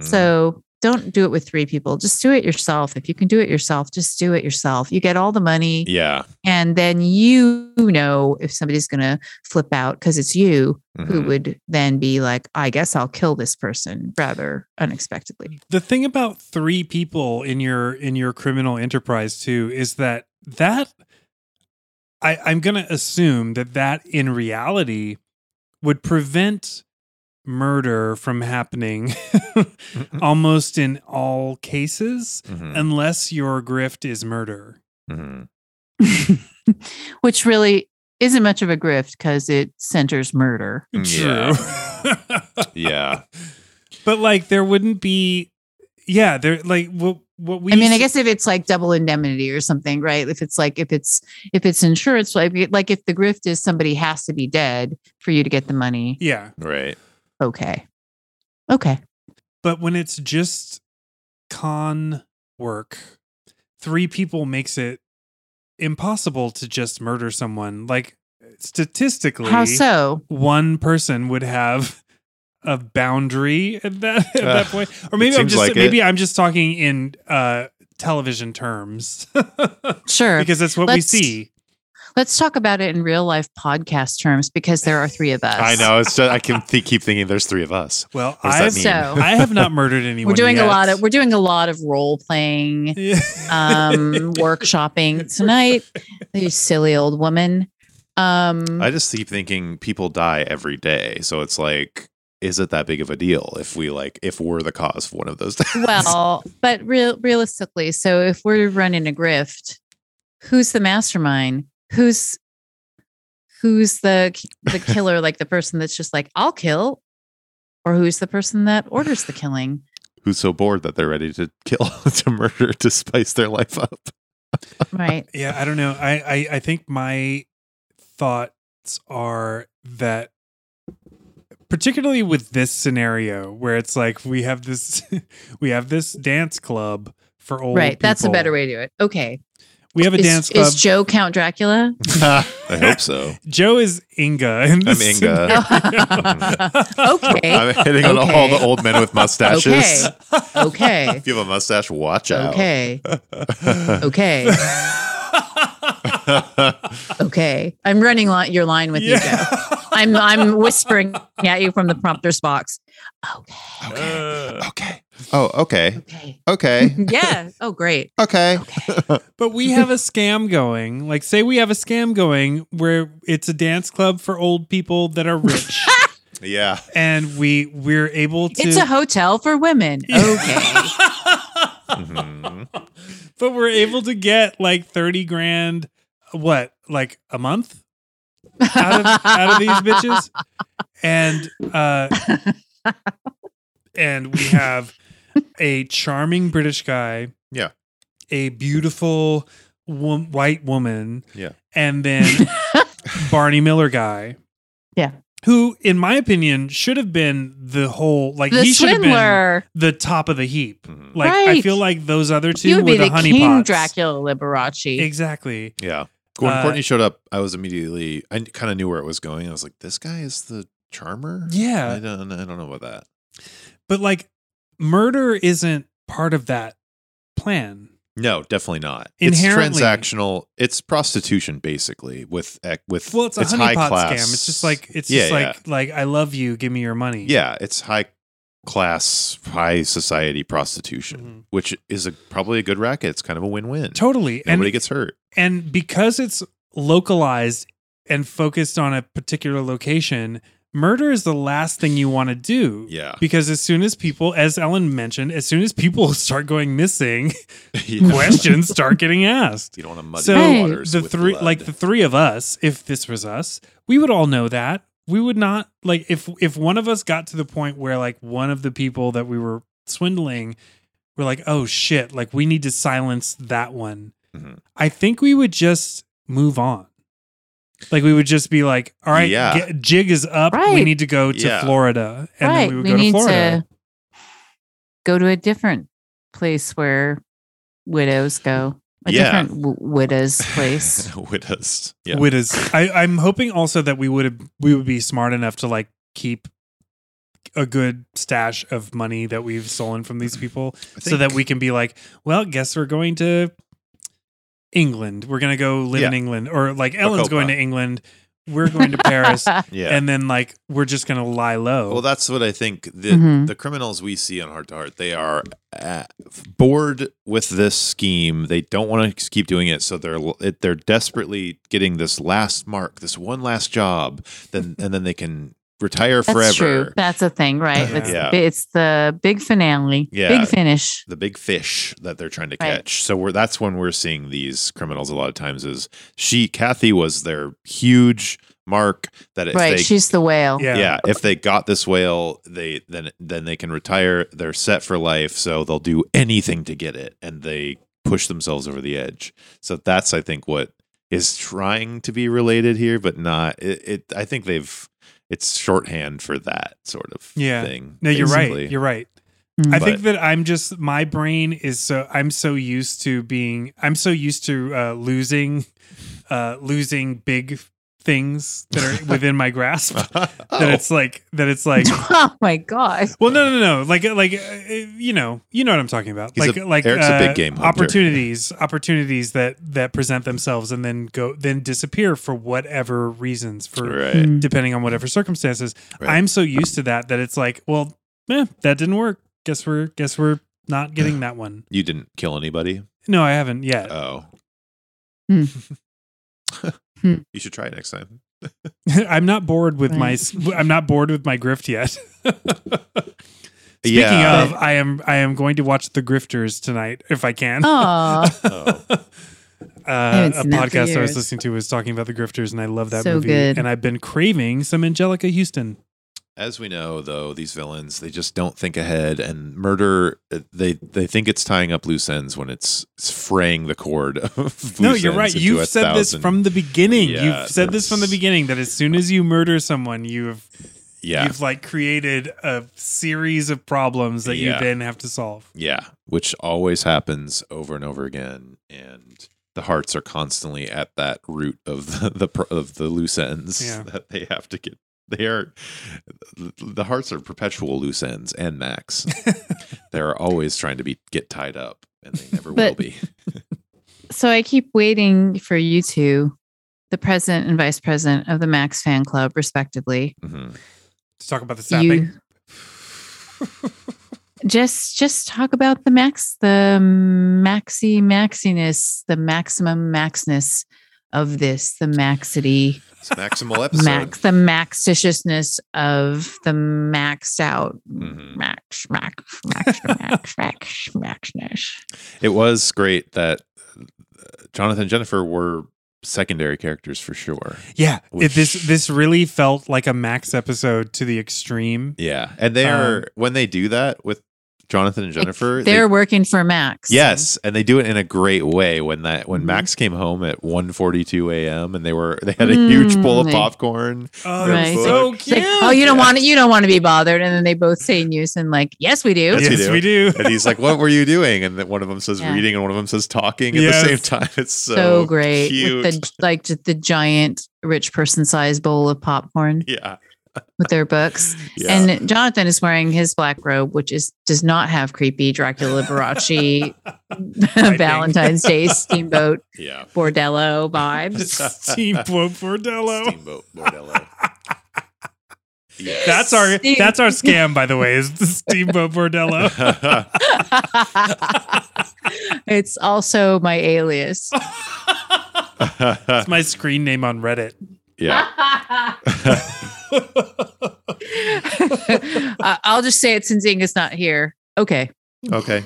So don't do it with three people. Just do it yourself. If you can do it yourself, just do it yourself. You get all the money yeah. and then you know if somebody's going to flip out because it's you who Mhm. would then be like i guess i'll kill this person rather unexpectedly The thing about three people in your in your criminal enterprise too is that that I, I'm going to assume that that in reality would prevent murder from happening almost in all cases Mhm. unless your grift is murder. Mhm. which really isn't much of a grift because it centers murder Yeah. True. Yeah. but like there wouldn't be yeah, they're like what what we i mean I guess if it's like double indemnity or something right if it's like if it's if it's insurance like like if the grift is somebody has to be dead for you to get the money yeah. Right. Okay. Okay. But when it's just con work, three people makes it impossible to just murder someone. Like statistically, How so? one person would have a boundary at that at that Uh, point. Or maybe I'm just like maybe it. I'm just talking in uh television terms. Sure. because that's what Let's- we see. Let's talk about it in real life podcast terms because there are three of us. I know. It's just, I can th- keep thinking there's three of us. Well, What does that I've? So I have not murdered anyone. we're doing a lot of we're doing a lot of role playing, Yeah. um, workshopping tonight. You silly old woman. Um, I just keep thinking people die every day, so it's like, is it that big of a deal if we like if we're the cause of one of those deaths? well, but real realistically, so if we're running a grift, who's the mastermind? Who's who's the the killer? like the person that's just like, I'll kill, or who's the person that orders the killing? who's so bored that they're ready to kill to murder to spice their life up. Right. Yeah, I don't know. I, I I think my thoughts are that particularly with this scenario where it's like we have this we have this dance club for old right. That's a better way to do it. Okay. We have a Is, dance club. is Joe Count Dracula? I hope so. Joe is Inga. in I'm Inga. okay. I'm hitting on all the old men with mustaches. Okay. Okay. If you have a mustache, watch out. Okay. Okay. Okay. I'm running li- your line with you, Joe. Yeah. I'm I'm whispering at you from the prompter's box. Okay. Uh, okay. Oh, okay. Okay. Okay. Yeah. Oh, great. Okay. okay. But we have a scam going. Like, say we have a scam going where it's a dance club for old people that are rich, Yeah. and we we're able to. It's a hotel for women. Okay. Mhm. but we're able to get like thirty grand. What, like a month out of out of these bitches? And uh, and we have a charming British guy. Yeah. A beautiful wo- white woman. Yeah. And then Barney Miller guy. Yeah. Who, in my opinion, should have been the whole like the he should have been the top of the heap. Mhm. Like I feel like those other two You would were be the, the, honeypots. Dracula Liberace. Exactly. Yeah. When Uh, Courtney showed up, I was immediately I kind of knew where it was going. I was like, this guy is the charmer? Yeah, I don't I don't know about that. But like murder isn't part of that plan. No, definitely not. Inherently- it's transactional. It's prostitution basically with with Well, it's a high honeypot class. scam. It's just like it's Yeah, just yeah. like like I love you, give me your money. Yeah, it's high class, high society prostitution, Mhm. which is a probably a good racket. It's kind of a win-win. Totally. Nobody and gets hurt. and because it's localized and focused on a particular location, murder is the last thing you want to do. Yeah. Because as soon as people, as Ellen mentioned, as soon as people start going missing, Yeah. questions start getting asked. You don't want to muddy So the waters. the three, blood. like the three of us, if this was us, we would all know that. We would not like if if one of us got to the point where like one of the people that we were swindling were like, oh shit, like we need to silence that one. Mhm. I think we would just move on. Like we would just be like, all right, Yeah. get- jig is up. We need to go to Yeah. Florida, and right. then we would we go to need Florida. to go to a different place where widows go. A Yeah. different w- widow's place. Widows. Yeah. Widows. I, I'm hoping also that we would we would be smart enough to like keep a good stash of money that we've stolen from these people, I so that we can be like, well, guess we're going to England. We're gonna go live in England, or like Ellen's Bacopa. going to England. We're going to Paris, Yeah. and then like we're just gonna lie low. Well, that's what I think. The Mhm. the criminals we see on Hart to Hart, they are uh, bored with this scheme. They don't want to keep doing it, so they're it- they're desperately getting this last mark, this one last job, then and then they can retire That's forever. true. That's a thing, right? It's, Yeah. the, it's the big finale, Yeah. big finish. the big fish that they're trying to Right. catch. So we're that's when we're seeing these criminals a lot of times is she Kathy was their huge mark that if Right. they She's the whale. yeah. yeah. if they got this whale they then then they can retire they're set for life so they'll do anything to get it and they push themselves over the edge so that's i think what is trying to be related here but not it, it i think they've it's shorthand for that sort of Yeah. thing. No, you're basically. right. You're right. Mm. I think that I'm just my brain is so I'm so used to being I'm so used to uh, losing uh, losing big things that are within my grasp that Oh. it's like that it's like oh my god. well no no no like like uh, you know you know what I'm talking about He's like a- like Eric's a big uh, game hunter. opportunities opportunities that that present themselves and then go then disappear for whatever reasons for right. Mm. depending on whatever circumstances. Right. I'm so used to that that it's like, well, eh, that didn't work. Guess we're guess we're not getting that one. You didn't kill anybody. No, I haven't yet. Oh. Hmm. You should try it next time. I'm not bored with my Right. s- I'm not bored with my grift yet. Speaking Yeah. of, I am I am going to watch The Grifters tonight if I can. Aw. Oh. uh, haven't a seen that for podcast I was listening to was talking about The Grifters, and I love that So movie. good. And I've been craving some Anjelica Huston. As we know, though, these villains they just don't think ahead, and murder uh, they they think it's tying up loose ends when it's, it's fraying the cord. Of No, you're right. You've said this from the beginning. Yeah, You've said this from the beginning that as soon as you murder someone, you've yeah you've like created a series of problems that Yeah. you then have to solve. yeah, which always happens over and over again, and the Harts are constantly at that root of the, the of the loose ends Yeah. that they have to get. They are the Harts are perpetual loose ends, and Max. They're always trying to be get tied up, and they never will be. So I keep waiting for you two, the president and vice president of the Max fan club, respectively. Mhm. To talk about the sapping. You just just talk about the max, the maxi maxiness, the maximum maxness of this, the maxity, It's maximal episode. max, the maxitiousness of the maxed out Mhm. max, max, max, max, max, maxness. It was great that uh, Jonathan and Jennifer were secondary characters for sure. yeah, it, this this really felt like a Max episode to the extreme. Yeah, and they are Um, when they do that with Jonathan and Jennifer. they- They're working for Max. yes, and they do it in a great way. When that when Mhm. Max came home at 1.42 a.m. and they were they had a huge bowl of Mm. popcorn. Oh, Right. so cute. like, oh, you don't Yeah. want to, you don't want to be bothered, and then they both say in unison, like, "Yes, we do." Yes, we do. we do. And he's like, "What were you doing?" And then one of them says Yeah. reading, and one of them says talking at Yes. the same time. It's so, so, great cute. with the like the giant rich person sized bowl of popcorn yeah, with their books. yeah. And Jonathan is wearing his black robe, which is does not have creepy Dracula Liberace Valentine's Day steamboat yeah. bordello vibes. Steamboat Bordello. Steamboat Bordello. Yes. That's our Steam- that's our scam, by the way, is the Steamboat Bordello. it's also my alias. It's my screen name on Reddit. Yeah. I- I'll just say it since Inga's not here. Okay. Okay.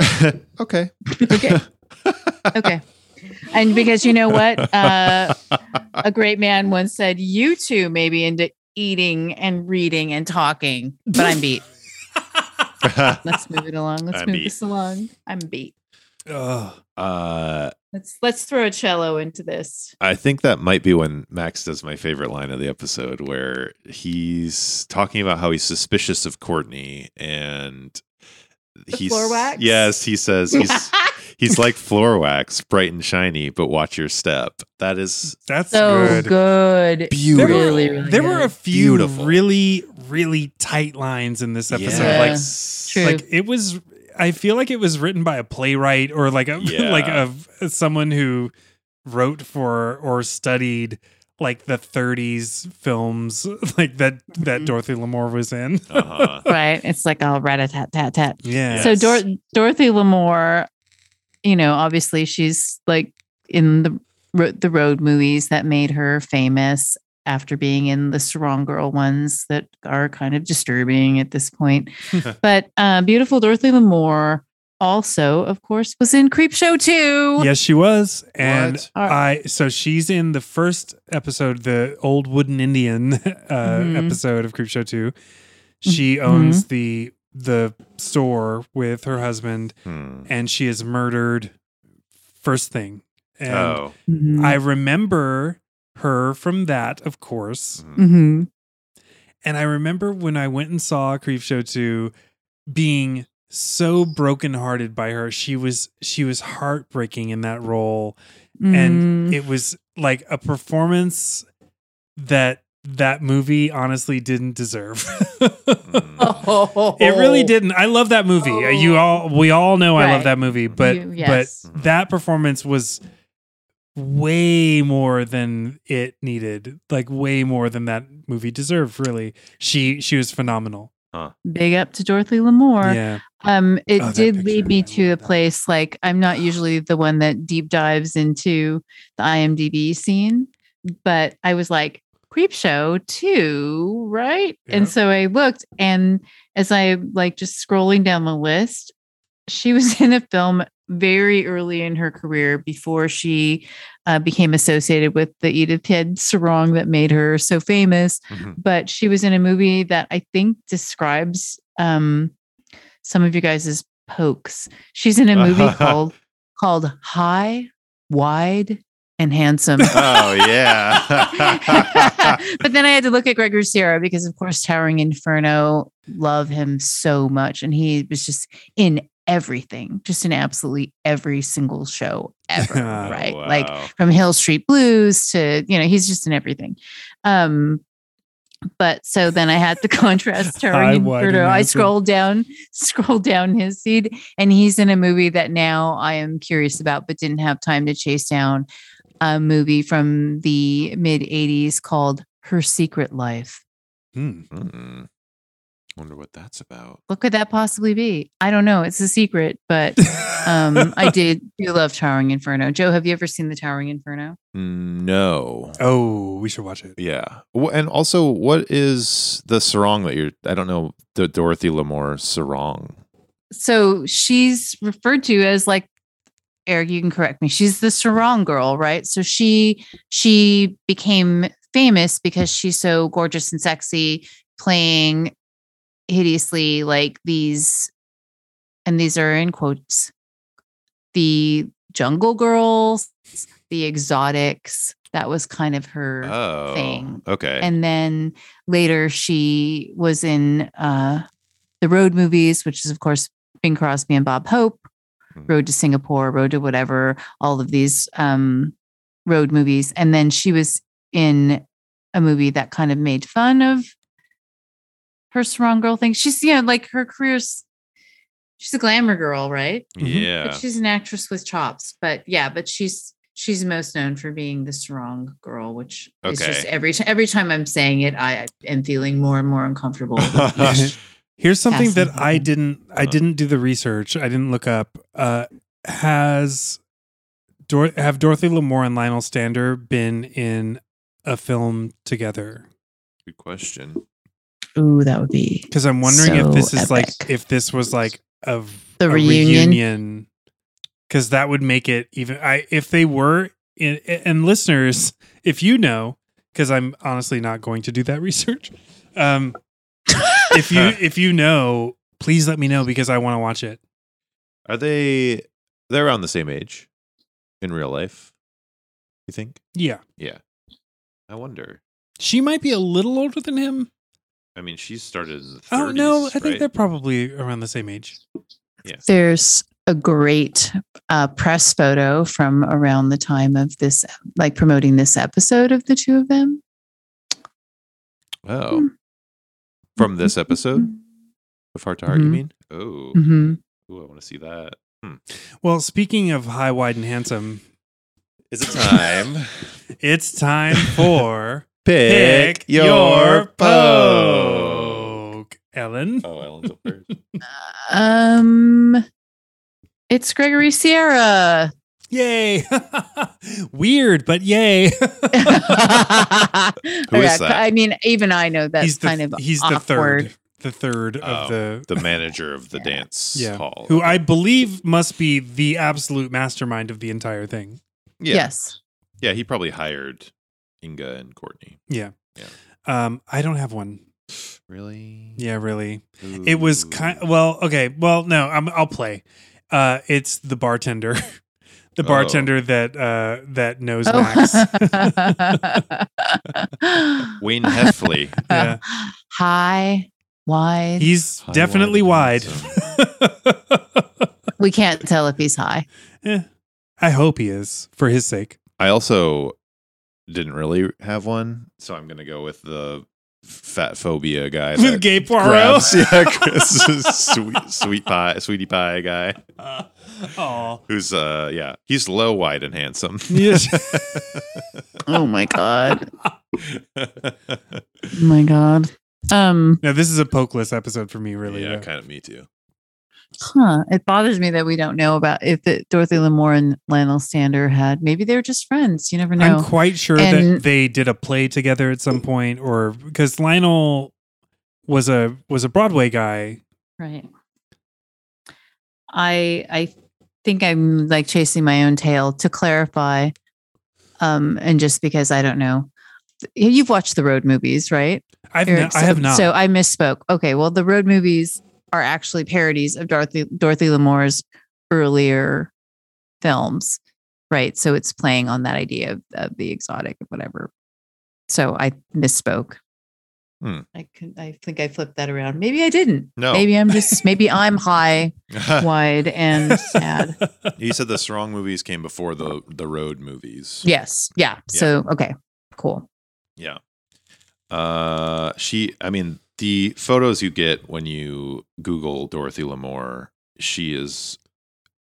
okay. Okay. Okay. And because you know what? Uh, a great man once said, You two may be into eating and reading and talking, but I'm beat. Let's move it along. Let's I'm move beat. this along. I'm beat. Ugh. uh, Let's let's throw a cello into this. I think that might be when Max does my favorite line of the episode, where he's talking about how he's suspicious of Courtney and he's floor wax? Yes, he says he's he's like floor wax, bright and shiny, but watch your step. That is That's so good. good. Beautiful. Really, really there were a few Beautiful. really, really tight lines in this episode. Yeah. Like, True. like it was. I feel like it was written by a playwright or like a Yeah. like a someone who wrote for or studied like the 30s films like that that Mhm. Dorothy Lamour was in. uh-huh. right. It's like all rat a tat tat tat. Yeah. So Dor- Dorothy Lamour, you know, obviously she's like in the the road movies that made her famous after being in the Sarong Girl ones that are kind of disturbing at this point. but uh, beautiful Dorothy Lamour also, of course, was in Creepshow 2. Yes, she was, and What? I. So she's in the first episode, the old wooden Indian uh, Mhm. episode of Creepshow Two. She Mhm. owns the the store with her husband, Hmm. and she is murdered. First thing, and Oh. Mhm. I remember her from that, of course. Mhm. Mhm. And I remember when I went and saw Creepshow 2 being so brokenhearted by her. She was she was heartbreaking in that role. And Mm. it was like a performance that that movie honestly didn't deserve. Mm. It really didn't. I love that movie. Uh, You all, we all know I love that movie, but You- yes. but that performance was way more than it needed. Like way more than that movie deserved. Really, she she was phenomenal. Big up to Dorothy Lamour. yeah, Um, it Oh, did picture, lead me I to a love that. place like I'm not usually the one that deep dives into the IMDb scene, but I was like, Creep Show too, right? Yeah. And so I looked, and as I like just scrolling down the list, she was in a film very early in her career before she uh, became associated with the Edith Head sarong that made her so famous Mhm. but she was in a movie that I think describes um, some of you guys' pokes. She's in a movie called called High, Wide, and Handsome. Oh yeah. but then I had to look at Gregory Sierra because, of course, Towering Inferno, love him so much. And he was just in everything, just in absolutely every single show ever, Oh, right? Like from Hill Street Blues to, you know, he's just in everything. Um, but so then I had to contrast High, Towering and I handsome. scrolled down, scrolled down his feed, and he's in a movie that now I am curious about, but didn't have time to chase down a movie from the mid 80s called Her Secret Life. Hmm. Mm. Wonder what that's about. What could that possibly be? I don't know. It's a secret, but um, I did do love Towering Inferno. Joe, have you ever seen the Towering Inferno? No. oh, we should watch it. Yeah. And also, what is the sarong that you're? I don't know the Dorothy Lamour sarong. So she's referred to as like Eric, you can correct me. She's the sarong girl, right? So she she became famous because she's so gorgeous and sexy, playing hideously like these, and these are in quotes, the jungle girls, the exotics. That was kind of her Oh. thing. Okay. and then later she was in uh the road movies which is of course bing crosby and bob hope Mhm. road to singapore road to whatever all of these um road movies and then she was in a movie that kind of made fun of her sarong girl thing she's you know like her career's she's a glamour girl right yeah. but she's an actress with chops but yeah but she's she's most known for being the sarong girl which is just every time every time i'm saying it i am feeling more and more uncomfortable Here's something that I didn't I Uh-huh. didn't do the research. I didn't look up. Uh has Dor- have Dorothy Lamour and Lionel Stander been in a film together? Good question. Ooh that would be Because I'm wondering if this is like if this was like a, The a reunion? Because that would make it even. I if they were in, and listeners, if you know, because I'm honestly not going to do that research. Um, if you if you know, please let me know because I want to watch it. Are they? They're around the same age in real life. You think? Yeah, Yeah. I wonder. she might be a little older than him. I mean, she started in the 30s. Oh no, I think right? they're probably around the same age. Yeah. there's a great uh, press photo from around the time of this like promoting this episode of the two of them Oh. From this episode of Hart to Hart, you Mhm. mean? Oh. hmm Ooh, I want to see that. Well, speaking of high, wide, and handsome, Is it time? it's time for Pick, your poke. Ellen. Oh, Ellen's up first. um it's gregory sierra Yay! Weird, but yay! Who is Yeah, that? I mean, even I know that's he's the, kind of he's the third, the third Oh, of the, the manager of the dance yeah, hall. who I believe must be the absolute mastermind of the entire thing. yeah. Yes. Yeah, he probably hired Inga and Courtney. Yeah. Yeah. Um, I don't have one. Really? Yeah, really. It was kind. Well, okay. Well, no, I'm, I'll play. Uh, it's the bartender, the bartender that uh that knows Oh. Max. Wayne Heffley. Yeah. high, wide. He's High, definitely wide, wide. we can't tell if he's high. Eh, I hope he is for his sake. I also didn't really have one, so I'm gonna go with the fat phobia guy. With that Gay Poirot. grabs- yeah, sweet, sweet pie, sweetie pie guy. Oh. Who's uh, yeah, he's low, wide, and handsome. Yes. Oh my god. Oh my god. Um, Now this is a pokeless episode for me, really. yeah, though. kind of me too. Huh. It bothers me that we don't know about if it, Dorothy Lamour and Lionel Stander had maybe they were just friends. You never know. I'm quite sure that they did a play together at some point, or because Lionel was a was a Broadway guy. Right. I I think I'm like chasing my own tail to clarify. Um, and just because I don't know. You've watched the road movies, right? I've Eric? I have not. So I misspoke. Okay, well the road movies are actually parodies of Dorothy Dorothy Lamour's earlier films. Right. So it's playing on that idea of, of the exotic, whatever. So I misspoke. Hmm. I could I think I flipped that around. Maybe I didn't. No. Maybe I'm just maybe I'm high, wide, and sad. you said the sarong movies came before the the road movies. Yes. Yeah. So okay. Cool. Yeah. Uh, she. I mean, the photos you get when you Google Dorothy Lamour, she is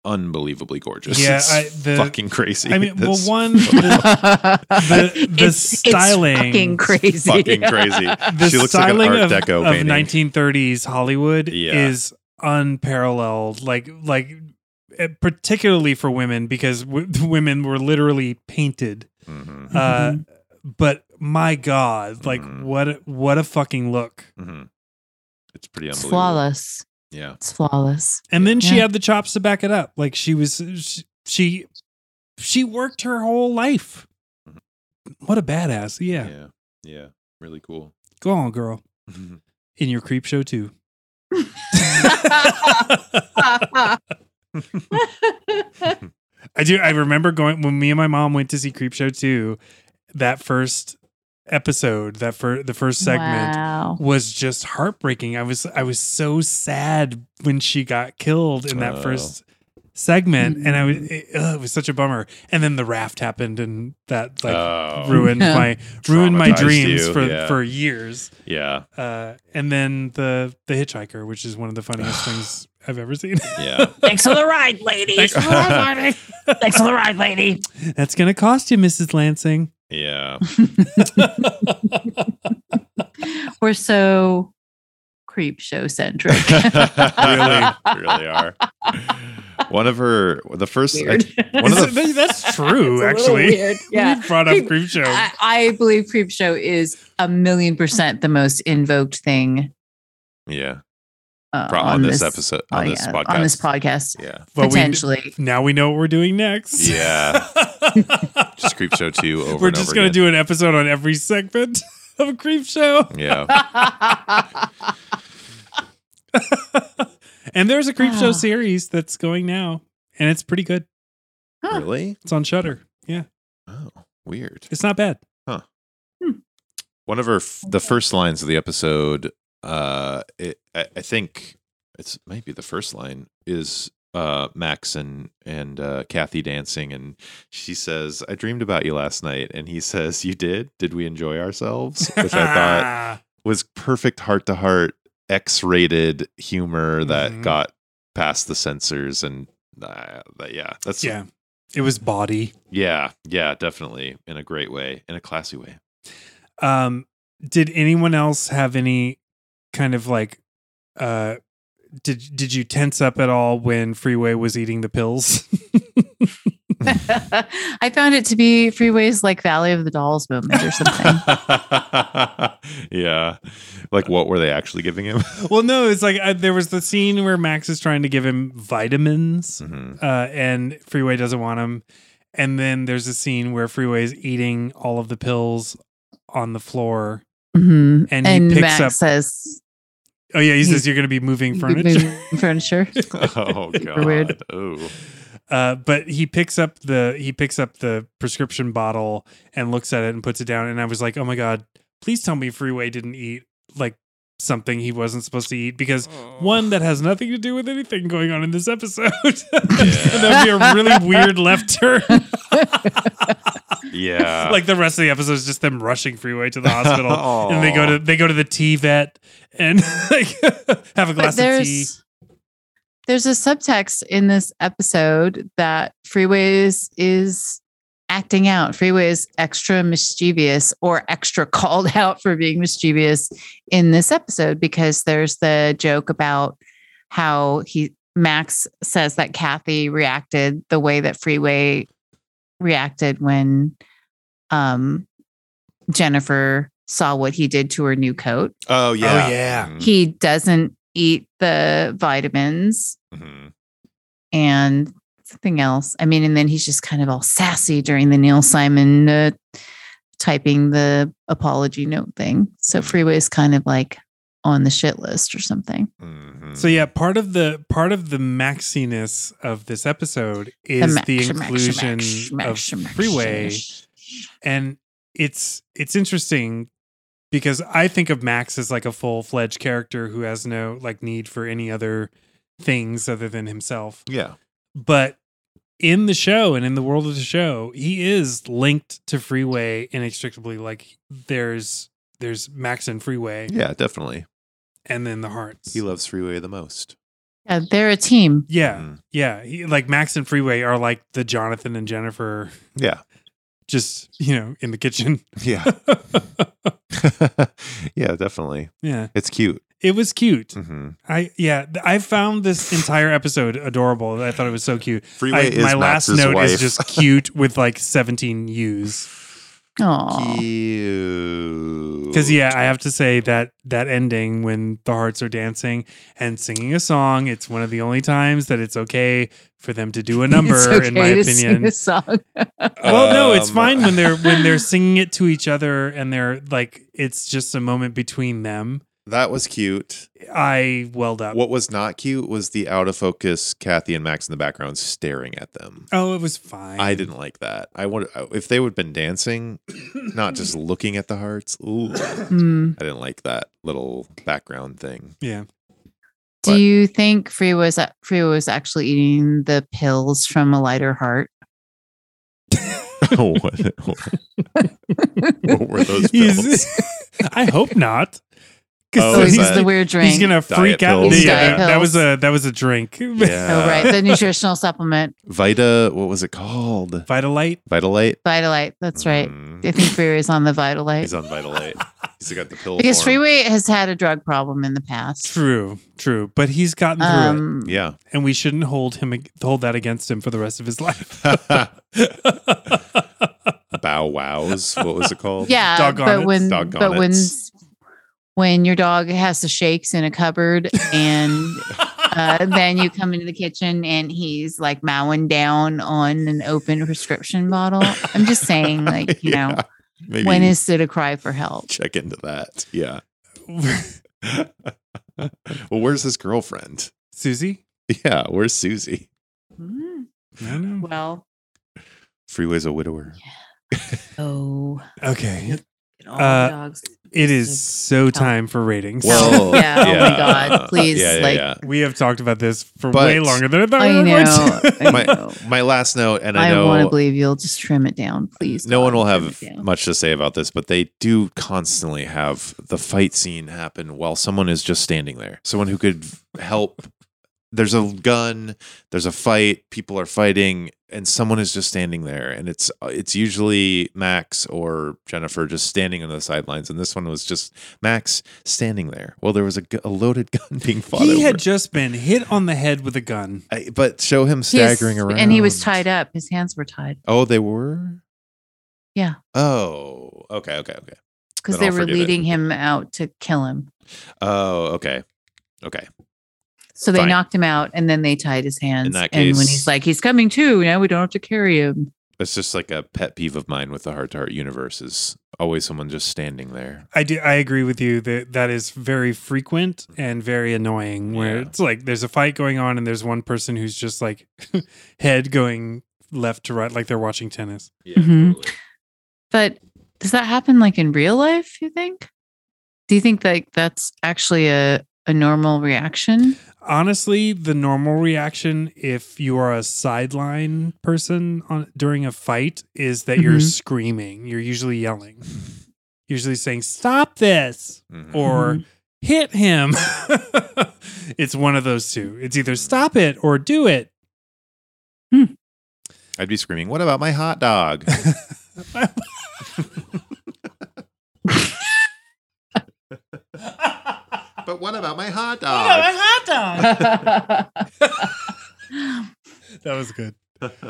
unbelievably gorgeous. Yeah, It's I- the- fucking crazy. I mean, well, one the, the, the It's- styling, it's fucking crazy. fucking crazy. the she looks like an styling Art of, Deco of painting. 1930s Hollywood Yeah. is unparalleled. Like like eh, particularly for women because w- women were literally painted. Mhm, Uh, but my God, like Mhm. what a, what a fucking look! mhm. It's pretty It's unbelievable. flawless. Yeah. It's flawless. And then she had the chops to back it up. Like she was she she, she worked her whole life. What a badass! Yeah, Yeah. Yeah. Really cool. go on, girl. In your Creepshow Two. I do. I remember going when me and my mom went to see Creepshow 2, that first episode, that for the first segment Wow. was just heartbreaking. I was I was so sad when she got killed in that Oh. first segment, and I was it, ugh, it was such a bummer. And then the raft happened, and that like Oh. ruined my ruined my dreams you, for yeah. for years. Yeah. Uh, and then the the hitchhiker, which is one of the funniest things I've ever seen. Yeah. Thanks for the ride, lady. Thanks for the ride, lady. Thanks for the ride, lady. That's gonna cost you, Mrs. Lansing. Yeah. We're so Creepshow centric. really, really are. One of her, the first, I, one of the, that's true, It's actually. weird. Yeah. We brought up Creep- Creepshow. I, I believe Creepshow is a million percent the most invoked thing yeah, uh, pro- on, this, episode, oh, on this yeah, podcast, on this podcast. yeah, Well, we- potentially. now we know what we're doing next. Yeah. just Creepshow Two over. we're and just over gonna again. do an episode on every segment of a Creepshow. Yeah, and there's a Creepshow Ah. series that's going now, and it's pretty good. Huh. really? It's on Shudder. Yeah, Oh, weird. it's not bad. Huh? One of her, f- the first lines of the episode, uh, it, I, I think it's might be the first line is uh Max and and uh, Kathy dancing, and she says, "I dreamed about you last night," and he says, "You did? Did we enjoy ourselves?" Which I thought was perfect Hart to Hart X-rated humor that Mhm. got past the censors, and uh, that- yeah, that's yeah, it was body. yeah, yeah, definitely in a great way, in a classy way. Um, did anyone else have any kind of like, uh, did did you tense up at all when Freeway was eating the pills? I found it to be Freeway's like Valley of the Dolls moment or something. yeah. Like, what were they actually giving him? well, no, it's like uh, there was the scene where Max is trying to give him vitamins, Mhm. uh, and Freeway doesn't want them. And then there's a scene where Freeway is eating all of the pills on the floor. Mhm. And he picks Max up- says Oh yeah, he He's- says you're going to be moving furniture. moving furniture. Oh, god. weird. God. Oh. Uh, but he picks up the he picks up the prescription bottle and looks at it and puts it down. And I was like, oh my god, please tell me Freeway didn't eat like something he wasn't supposed to eat because one that has nothing to do with anything going on in this episode. That'd be a really weird left turn. Yeah. like the rest of the episode is just them rushing freeway to the hospital, and they go to they go to the tea vet and like have a glass of tea. there's there's a subtext in this episode that Freeways is acting out. Freeway is extra mischievous or extra called out for being mischievous in this episode because there's the joke about how he Max says that Kathy reacted the way that Freeway reacted when um Jennifer saw what he did to her new coat. oh yeah. yeah. Mhm. He doesn't eat the vitamins Mhm. and something else. I mean, and then he's just kind of all sassy during the Neil Simon uh, typing the apology note thing. So Freeway is kind of like on the shit list or something. Mhm. So yeah, part of the part of the maxiness of this episode is max- the max- inclusion max- of max- max- freeway, and it's it's interesting because I think of Max as like a full fledged character who has no like need for any other things other than himself. yeah. But in the show and in the world of the show, he is linked to Freeway inextricably. Like there's there's Max and Freeway, Yeah, definitely. And then the Harts. He loves Freeway the most. Yeah, they're a team. Yeah, Mhm. yeah. He, like Max and Freeway are like the Jonathan and Jennifer, Yeah. just you know, in the kitchen. Yeah. yeah, definitely. yeah, It's cute. it was cute. hmm I yeah, I found this entire episode adorable. I thought it was so cute. Freeway I, is my last note wife. is just cute with like 17 U's. Oh, cute. Because yeah, I have to say that that ending when the Harts are dancing and singing a song, it's one of the only times that it's okay for them to do a number. Okay in my opinion, a song. Well, no, it's Um, fine when they're when they're singing it to each other and they're like it's just a moment between them. That was cute. I welled up. What was not cute was the out of focus Kathy and Max in the background staring at them. oh, it was fine. I didn't like that. I would if they would have been dancing, not just looking at the Harts. Ooh, Hmm. I didn't like that little background thing. Yeah. Do you think Freeway was Freeway was actually eating the pills from a lighter heart? what, what were those pills? He's- I hope not. 'Cause Oh, he's that- the weird drink. He's gonna Diet freak out. pills? Yeah, Diet that was a that was a drink. Yeah. oh, right, the nutritional supplement, Vita, what was it called? Vitalite. Vitalite. Vitalite. That's right. Mm, I think Freeway's on the Vitalite He's on Vitalite. He's got the pill. because form. Freeway has had a drug problem in the past. True, true. But he's gotten through it, Um, Yeah. and we shouldn't hold him hold that against him for the rest of his life. Bow wows. What was it called? yeah, Doggone but it. when Doggone but it. when your dog has the shakes in a cupboard and uh, then you come into the kitchen and he's like mowing down on an open prescription bottle. I'm just saying, like you know, Yeah. Maybe when is it a cry for help? check into that. Yeah. well, where's his girlfriend? Susie. Yeah, where's Susie? I don't know. Well, Freeway's a widower. oh, Okay, get all Uh, the dogs. It is so time for ratings. Well, yeah, oh my yeah. God, please, Yeah, yeah, like- yeah. we have talked about this for But- way longer than I thought I we were know. to. I know. My last note, and I know I, want to believe you'll just trim it down, please. no God, one will trim have it down. much to say about this, but they do constantly have the fight scene happen while someone is just standing there. Someone who could help. There's a gun, there's a fight, people are fighting, and someone is just standing there. And it's it's usually Max or Jennifer just standing on the sidelines. And this one was just Max standing there. Well, there was a, gu- a loaded gun being fought he over. had just been hit on the head with a gun. I- but show him He is- staggering around. and he was tied up. His hands were tied Oh, they were? Yeah. Oh, okay, okay, okay. because they I'll were forgive it. leading him out to kill him. Oh, okay. Okay. So they Fine. knocked him out, and then they tied his hands. that and when he's like, "He's coming too," now we don't have to carry him. It's just like a pet peeve of mine with the Hart to Hart universe is always someone just standing there. I do. I agree with you that that is very frequent and very annoying. Where Yeah. it's like there's a fight going on and there's one person who's just like head going left to right, like they're watching tennis. Yeah, Mhm. But does that happen like in real life? You think? Do you think like that's actually a, a normal reaction? Honestly, the normal reaction if you are a sideline person on during a fight is that you're Mhm. screaming. You're usually yelling. Usually saying, "Stop this!" Mhm. or "Hit him." it's one of those two. It's either stop it or do it. I'd be screaming, "What about my hot dog?" but what about my hot dog? My hot dog. that was good.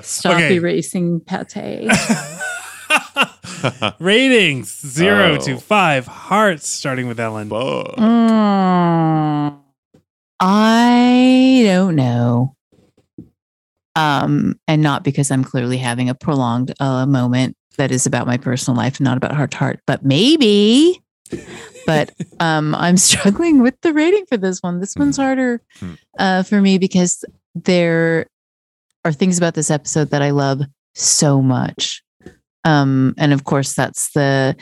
Stop Okay. erasing pate. Ratings zero Oh. to five hearts, starting with Ellen. Fuck. Mm, I don't know. Um, and not because I'm clearly having a prolonged uh, moment that is about my personal life, and not about Hart to Hart, but maybe. But um, I'm struggling with the rating for this one. This one's harder Hmm. uh, for me because there are things about this episode that I love so much. Um, and of course, that's the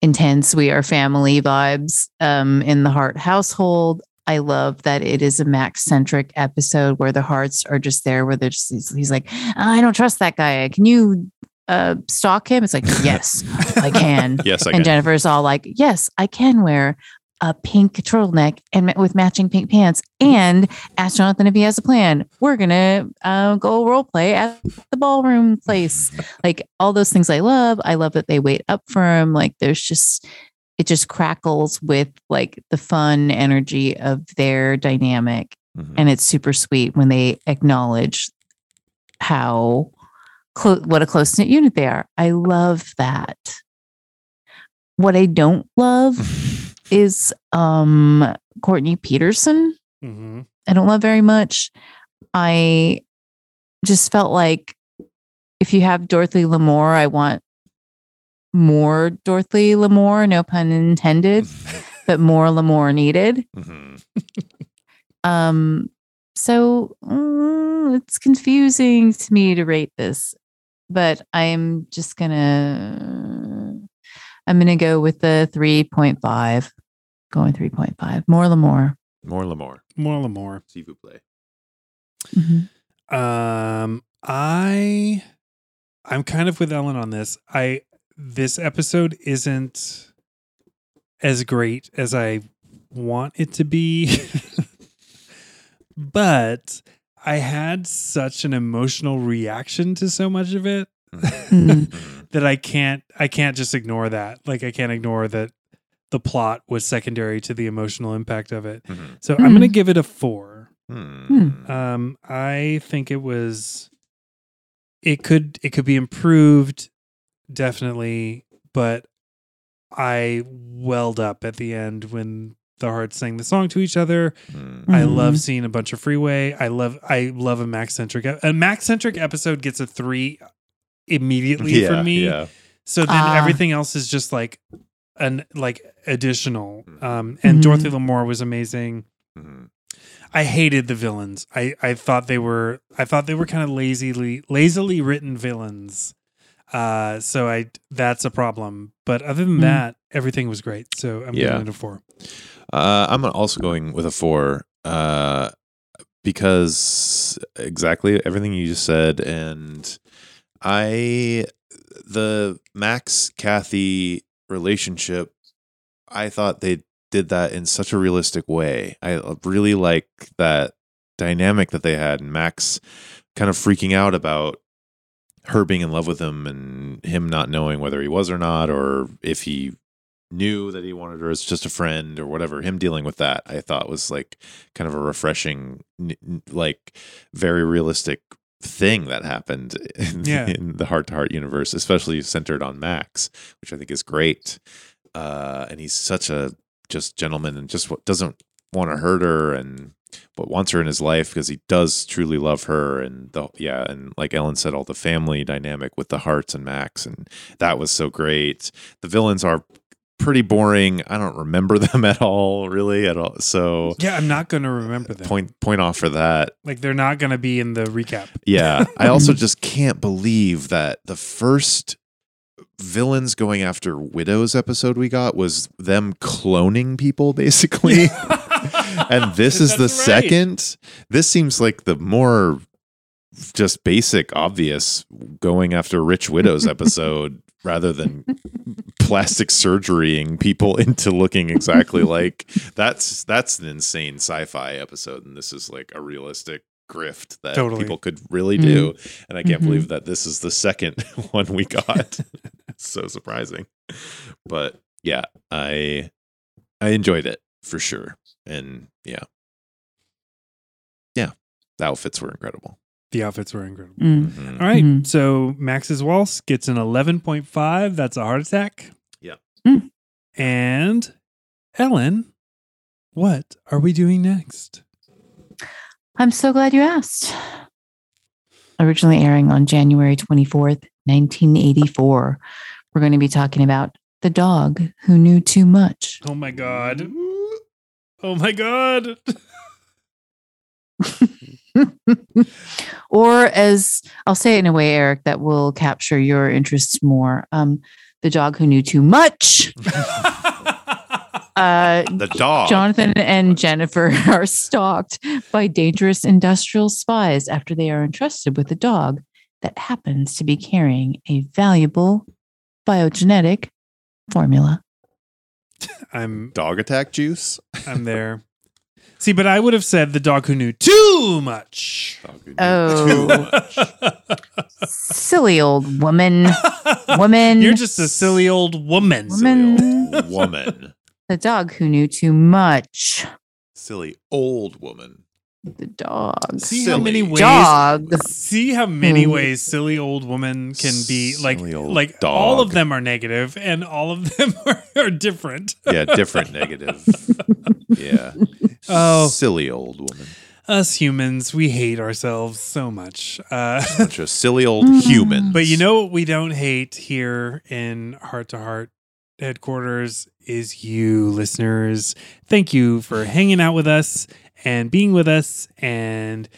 intense we are family vibes um, in the Hart household. I love that it is a Max centric episode where the Harts are just there, where they're just, he's, he's like, I don't trust that guy. Can you uh, stalk him? It's like, yes, I can. Yes, I and can. Jennifer's all like, yes, I can wear a pink turtleneck and with matching pink pants and ask Jonathan if he has a plan. We're gonna uh, go role play at the ballroom place. like all those things I love. I love that they wait up for him. Like there's just it just crackles with like the fun energy of their dynamic Mhm. and it's super sweet when they acknowledge how close what a close knit unit they are. I love that. What I don't love is um Courtney Peterson. Mhm. I don't love very much. I just felt like if you have Dorothy Lamour, I want more Dorothy Lamour, no pun intended, but more Lamour needed. Mhm. Um, so mm, it's confusing to me to rate this, but I'm just gonna I'm gonna go with the 3.5. Going 3.5. More Lamour. More Lamour. More Lamour. Seafood play. Mhm. Um, I, I'm kind of with Ellen on this. I this episode isn't as great as I want it to be, but I had such an emotional reaction to so much of it Mm. Mhm. that I can't I can't just ignore that. Like I can't ignore that the plot was secondary to the emotional impact of it. Mhm. So I'm going to Hmm. give it a 4. Mhm. Um, I think it was. It could it could be improved, definitely, but I welled up at the end when the Harts sang the song to each other. Mhm. I love seeing a bunch of freeway. I love I love a Max centric a Max centric episode gets a three immediately Yeah, for me. yeah. So then Ah. everything else is just like an like additional. Um, and Mhm. Dorothy Lamour was amazing. Mhm. I hated the villains. I, I thought they were I thought they were kind of lazily lazily written villains. Uh, so I that's a problem. But other than Hmm. that, everything was great. So I'm Yeah. giving it a four. Uh, I'm also going with a four uh, because exactly everything you just said, and I the Max Kathy relationship. I thought they did that in such a realistic way. I really like that dynamic that they had, and Max kind of freaking out about her being in love with him and him not knowing whether he was or not, or if he knew that he wanted her as just a friend or whatever him dealing with that i thought was like kind of a refreshing like very realistic thing that happened in, Yeah. in the Hart to Hart universe especially centered on max which i think is great uh and he's such a just gentleman and just what doesn't want to hurt her and but wants her in his life because he does truly love her and the yeah and like ellen said all the family dynamic with the Harts and max and that was so great the villains are pretty boring i don't remember them at all really at all so Yeah, I'm not gonna remember them. point point off for that Like they're not gonna be in the recap. yeah i also just can't believe that the first villains going after widows episode we got was them cloning people basically. and this is the right. second. This seems like the more just basic, obvious going after rich widows episode rather than plastic surgerying people into looking exactly like that's that's an insane sci-fi episode and this is like a realistic grift that Totally. people could really do Mm. and i can't Mhm. believe that this is the second one we got so surprising but yeah i i enjoyed it for sure and yeah yeah the outfits were incredible The outfits were incredible. Mm. Mhm. All right, Mhm. so Max's Waltz gets an 11.5. That's a heart attack. Yeah. Mm. And Ellen, what are we doing next? I'm so glad you asked. Originally airing on January 24th, 1984, we're going to be talking about The Dog Who Knew Too Much. Oh my God. Oh my God. or, as I'll say it in a way, Eric, that will capture your interests more um, The Dog Who Knew Too Much. Uh, the dog Jonathan and Jennifer are stalked by dangerous industrial spies after they are entrusted with a dog that happens to be carrying a valuable biogenetic formula. I'm dog attack juice I'm there. See, but I would have said the dog who knew too much. Knew Oh. too much. Silly old woman. Woman. You're just a silly old woman. woman. Silly old woman The dog who knew too much. silly old woman The dog. See how many ways Dog. See how many Hmm. ways silly old woman can be like Silly old like all of them are negative and all of them are, are different. yeah different negative yeah Oh. silly old woman Us humans, we hate ourselves so much. Uh, bunch of silly old humans but you know what we don't hate here in Hart to Hart headquarters is you listeners. Thank you for hanging out with us and being with us and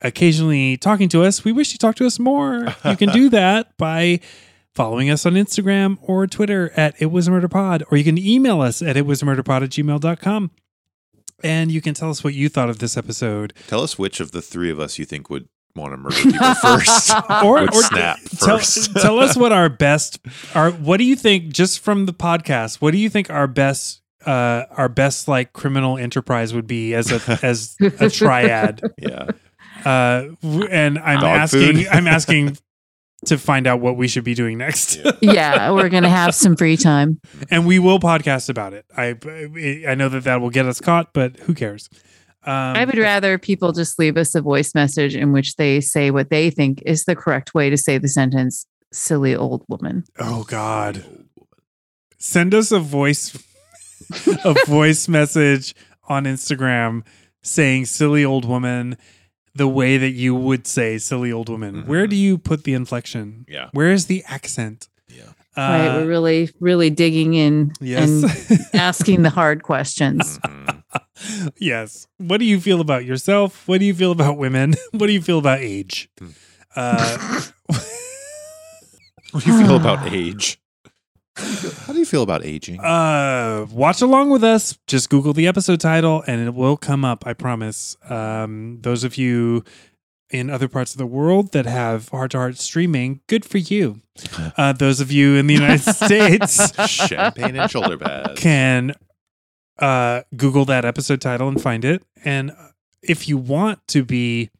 occasionally talking to us. We wish you talked to us more. You can do that by following us on Instagram or Twitter at It Was Murder Pod, or you can email us at It Was a Murder Pod at gmail.com. And you can tell us what you thought of this episode. tell us which of the three of us you think would want to murder people first Or, or snap tell, first tell us what our best our what do you think just from the podcast what do you think our best uh our best like criminal enterprise would be as a as a triad yeah uh and i'm Dog asking food. i'm asking to find out what we should be doing next Yeah. yeah, we're going to have some free time. and we will podcast about it i i know that that will get us caught but who cares um I would rather people just leave us a voice message in which they say what they think is the correct way to say the sentence silly old woman. oh god send us a voice a voice message on Instagram saying silly old woman the way that you would say silly old woman. Mhm. Where do you put the inflection? yeah Where is the accent? yeah right. Uh, We're really, really digging in and asking the hard questions. Mhm. yes. What do you feel about yourself? What do you feel about women? What do you feel about age? Hmm. Uh, what do you feel about age how do you feel about aging uh, watch along with us. Just Google the episode title and it will come up. I promise. Um, those of you in other parts of the world that have Hart to Hart streaming, good for you. Uh, those of you in the United States champagne and shoulder pads can uh, Google that episode title and find it. And if you want to be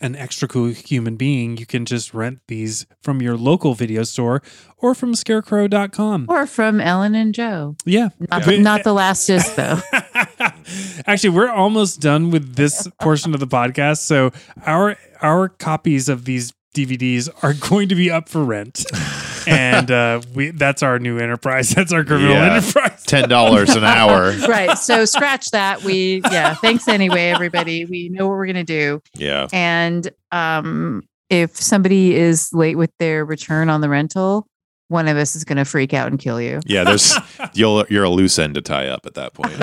an extra cool human being, you can just rent these from your local video store or from scarecrow.com. or from Ellen and Joe. Yeah. Not, Yeah. not the last is though. Actually, we're almost done with this portion of the podcast. So our our copies of these DVDs are going to be up for rent. And uh, we that's our new enterprise. That's our criminal Yeah. enterprise. ten dollars an hour right. So scratch that. We yeah. Thanks anyway, everybody. We know what we're gonna do. yeah And um, if somebody is late with their return on the rental, one of us is going to freak out and kill you. Yeah, there's you'll you're a loose end to tie up at that point.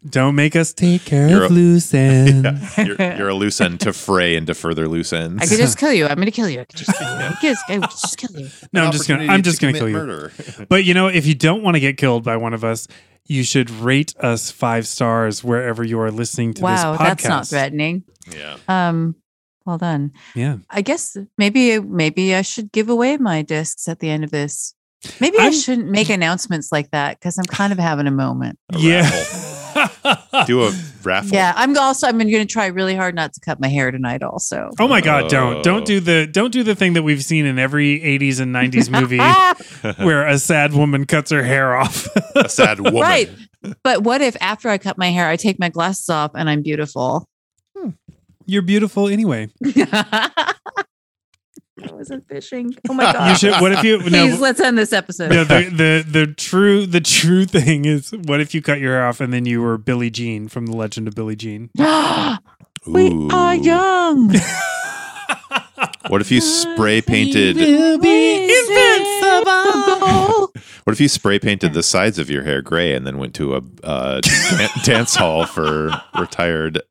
Don't make us take care You're of a- loose ends. Yeah, you're, you're a loose end to fray into further loose ends. I could just kill you. I'm going to kill you. I could just kill you. I could just, I would just kill you. No, I'm just gonna. I'm just gonna kill you. Murder. But you know, if you don't want to get killed by one of us, you should rate us five stars wherever you are listening to Wow, this podcast. Wow, that's not threatening. yeah. Um, well done. Yeah. I guess maybe maybe I should give away my discs at the end of this. Maybe I I'm- shouldn't make announcements like that because I'm kind of having a moment. A yeah. Do a raffle. Yeah, I'm also I'm going to try really hard not to cut my hair tonight. Also, Oh my God! Don't Oh. don't do the don't do the thing that we've seen in every '80s and '90s movie where a sad woman cuts her hair off. A sad woman. Right. but what if after I cut my hair, I take my glasses off and I'm beautiful? You're beautiful anyway. I wasn't fishing. Oh my god! You should. What if you? Please, No. let's end this episode. No, the, the the true the true thing is what if you cut your hair off and then you were Billie Jean from the Legend of Billie Jean? we are young. What if you spray painted? Invincible. What if you spray painted the sides of your hair gray and then went to a uh, dance hall for retired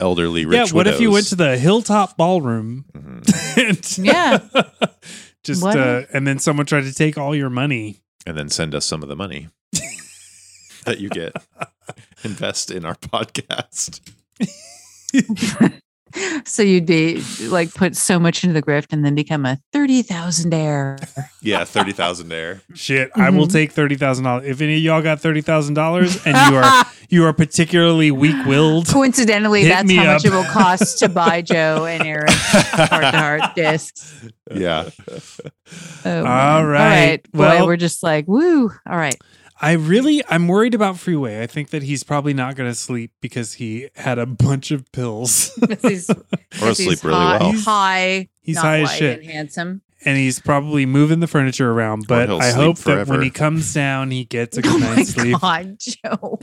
elderly rich yeah. What if you went to the Hilltop Ballroom? Mhm. and- Yeah. Just What uh, and then someone tried to take all your money. and then send us some of the money that you get? Invest in our podcast. So you'd be like put so much into the grift and then become a thirty thousand heir. Yeah, thirty thousand there. Shit, I will Mhm. take thirty thousand dollars. If any of y'all got thirty thousand dollars and you are you are particularly weak willed, Coincidentally, Hit that's me how much up. it will cost to buy Joe and Aaron Hart to Hart discs. Yeah. Oh, man. All right. Boy, Well- we're just like, woo. All right. I really I'm worried about Freeway. I think that he's probably not going to sleep because he had a bunch of pills He's, Or he's sleep really high, well. He's high. He's not high as shit. And handsome. and he's probably moving the furniture around. But I sleep hope that when he comes down, he gets a Oh good my night's sleep. God, Joe.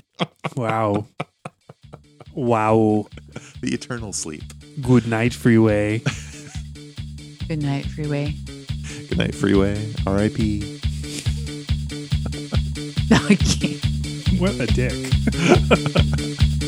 Wow. Wow. The eternal sleep. Good night, Freeway. Good night, Freeway. Good night, Freeway. R.I.P. I can't. What a dick.